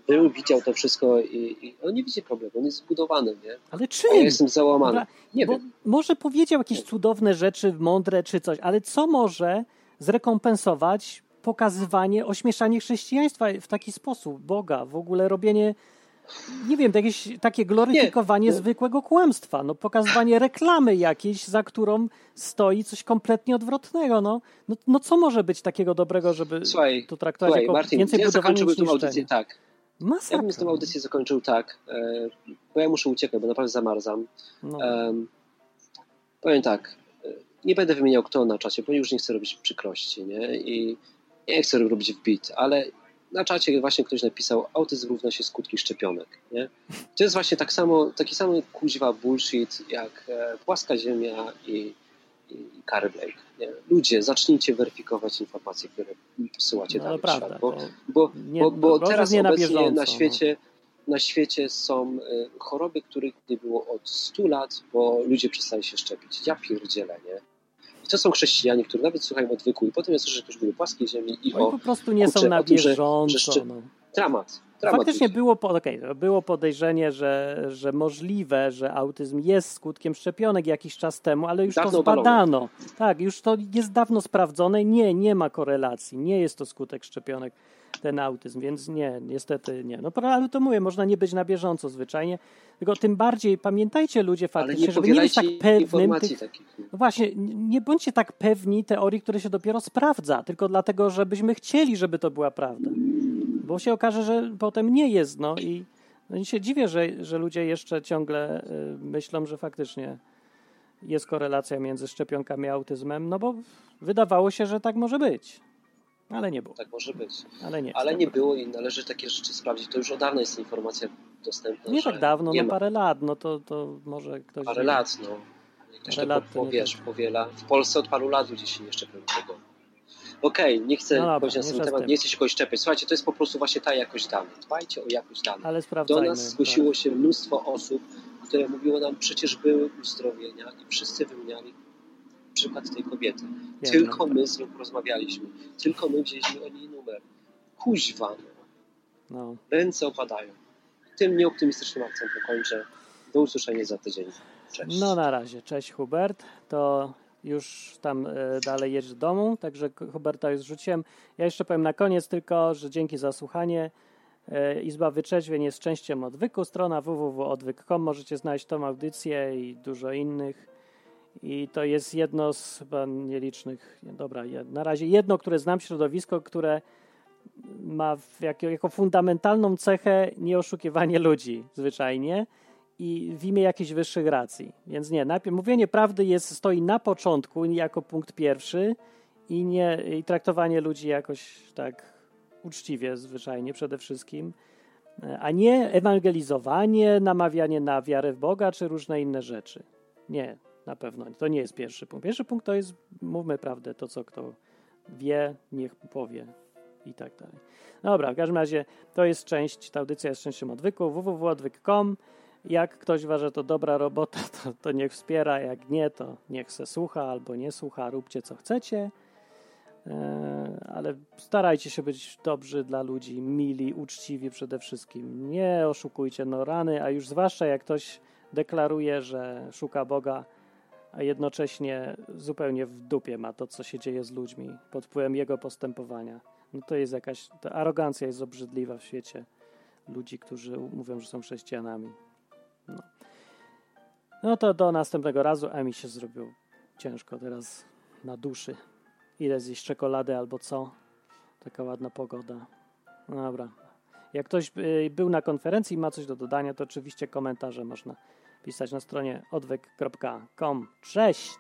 Był, widział to wszystko i, i on nie widzi problemu, on jest zbudowany, nie? Ale czym? A ja jestem załamany. Nie wiem. Może powiedział jakieś cudowne rzeczy, mądre czy coś, ale co może zrekompensować pokazywanie, ośmieszanie chrześcijaństwa w taki sposób, Boga, w ogóle robienie nie wiem, jakieś takie gloryfikowanie nie. zwykłego kłamstwa, no pokazywanie reklamy jakiejś, za którą stoi coś kompletnie odwrotnego, no. No, no co może być takiego dobrego, żeby słuchaj, to traktować słuchaj, jako Martin, więcej ja tę audycję tak. Masakra. Ja bym tę audycję zakończył tak, e, bo ja muszę uciekać, bo naprawdę zamarzam. No. Um, powiem tak, nie będę wymieniał kto na czasie, bo już nie chcę robić przykrości, nie? I nie chcę robić wbit, ale na czacie właśnie ktoś napisał, autyzm równa się skutki szczepionek. Nie? To jest właśnie tak samo, taki sam kuźwa bullshit jak e, płaska ziemia i, i, i Carey Blake. Nie? Ludzie, zacznijcie weryfikować informacje, które posyłacie no, dalej prawda, świat, bo, bo, nie, bo, bo teraz nie obecnie na, bieżąco, na świecie no. na świecie są e, choroby, których nie było od 100 lat, bo ludzie przestali się szczepić. Ja pierdzielę, nie? I to są chrześcijanie, którzy nawet słuchają odwyku i potem ja słyszę, że ktoś był płaskiej ziemi i Oni o, po prostu nie kurczę, są na bieżąco. Że, że no. Dramat. Dramat Faktycznie było, okay, było podejrzenie, że, że możliwe, że autyzm jest skutkiem szczepionek jakiś czas temu, ale już dawno to zbadano. Obalone. Tak, już to jest dawno sprawdzone. Nie, nie ma korelacji. Nie jest to skutek szczepionek ten autyzm, więc nie, niestety nie. No ale to mówię, można nie być na bieżąco zwyczajnie, tylko tym bardziej pamiętajcie ludzie faktycznie, żeby nie być tak pewnym. Tych, no właśnie, nie bądźcie tak pewni teorii, które się dopiero sprawdza, tylko dlatego, żebyśmy chcieli, żeby to była prawda. Bo się okaże, że potem nie jest, no i no się dziwię, że, że ludzie jeszcze ciągle y, myślą, że faktycznie jest korelacja między szczepionkami a autyzmem, no bo wydawało się, że tak może być. Ale nie było. Tak może być. Ale nie. Ale nie było i należy takie rzeczy sprawdzić. To już od dawna jest informacja dostępna. Nie tak dawno, no parę lat, no to, to może ktoś... Parę lat, no. Ktoś parę to lat powiesz, tak. powiela. W Polsce od paru lat ludzie się nie szczepią tego. Okej, okay, nie chcę no powiedzieć na ten temat, nie chcę się kogoś szczepić. Słuchajcie, to jest po prostu właśnie ta jakość danych. Dbajcie o jakość danych. Ale Do nas zgłosiło tak. się mnóstwo osób, które mówiło nam, przecież były uzdrowienia i wszyscy wymieniali przykład tej kobiety. Jednak. Tylko my z nią porozmawialiśmy. Tylko my wzięliśmy od niej numer. Kuźwa, no. No. Ręce opadają. Tym nieoptymistycznym akcentem kończę. Do usłyszenia za tydzień. Cześć. no na razie. Cześć Hubert. To już tam e, dalej jedź do domu, także Huberta już rzuciłem. Ja jeszcze powiem na koniec tylko, że dzięki za słuchanie. E, Izba Wyczeźwień jest częścią odwyku. Strona www.odwyk.com. Możecie znaleźć tą audycję i dużo innych. I to jest jedno z chyba nielicznych, nie, dobra, na razie jedno, które znam środowisko, które ma jako, jako fundamentalną cechę nieoszukiwanie ludzi zwyczajnie i w imię jakichś wyższych racji. Więc nie, najpierw mówienie prawdy jest, stoi na początku jako punkt pierwszy i, nie, i traktowanie ludzi jakoś tak uczciwie zwyczajnie przede wszystkim, a nie ewangelizowanie, namawianie na wiarę w Boga czy różne inne rzeczy. Nie, na pewno. To nie jest pierwszy punkt. Pierwszy punkt to jest mówmy prawdę, to co kto wie, niech powie i tak dalej. Dobra, w każdym razie to jest część, ta audycja jest częścią odwyku, www.odwyk.com. Jak ktoś uważa, że to dobra robota, to, to niech wspiera, jak nie, to niech se słucha albo nie słucha, róbcie co chcecie. E, ale starajcie się być dobrzy dla ludzi, mili, uczciwi przede wszystkim. Nie oszukujcie no rany, a już zwłaszcza jak ktoś deklaruje, że szuka Boga, a jednocześnie zupełnie w dupie ma to, co się dzieje z ludźmi pod wpływem jego postępowania. No to jest jakaś, ta arogancja jest obrzydliwa w świecie ludzi, którzy mówią, że są chrześcijanami. No, no to do następnego razu, a mi się zrobiło ciężko teraz na duszy. Ile zjeść czekolady albo co? Taka ładna pogoda. No dobra. Jak ktoś y, był na konferencji i ma coś do dodania, to oczywiście komentarze można pisać na stronie odwyk.com. Cześć!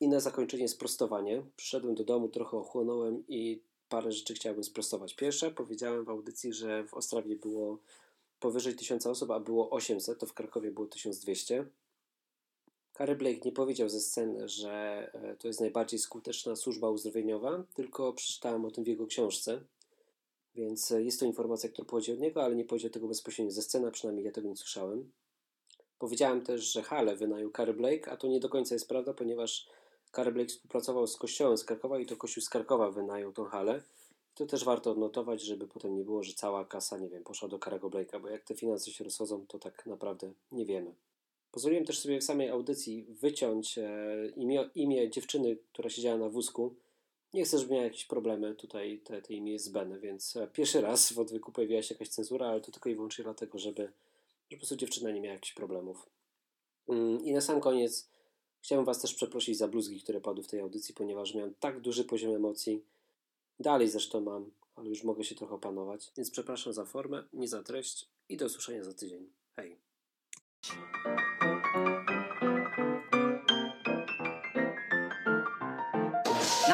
I na zakończenie sprostowanie. Przyszedłem do domu, trochę ochłonąłem i parę rzeczy chciałbym sprostować. Pierwsze, powiedziałem w audycji, że w Ostrawie było powyżej 1000 osób, a było 800, to w Krakowie było 1200. Kary Blake nie powiedział ze sceny, że e, to jest najbardziej skuteczna służba uzdrowieniowa, tylko przeczytałem o tym w jego książce. Więc e, jest to informacja, która pochodzi od niego, ale nie powiedział tego bezpośrednio ze sceny, przynajmniej ja tego nie słyszałem. Powiedziałem też, że Hale wynajął Kary Blake, a to nie do końca jest prawda, ponieważ Kary Blake współpracował z kościołem z Krakowa i to kościół z Krakowa wynajął tą halę. To też warto odnotować, żeby potem nie było, że cała kasa, nie wiem, poszła do Karego Blake'a, bo jak te finanse się rozchodzą, to tak naprawdę nie wiemy. Pozwoliłem też sobie w samej audycji wyciąć e, imię, imię dziewczyny, która siedziała na wózku. Nie chcę, żeby miała jakieś problemy. Tutaj te, te imię jest zbędne, więc e, pierwszy raz w odwyku pojawiła się jakaś cenzura, ale to tylko i wyłącznie dlatego, żeby, po prostu dziewczyna nie miała jakichś problemów. Mm, I na sam koniec chciałem Was też przeprosić za bluzgi, które padły w tej audycji, ponieważ miałem tak duży poziom emocji. Dalej zresztą mam, ale już mogę się trochę opanować. Więc przepraszam za formę, nie za treść i do usłyszenia za tydzień. Hej.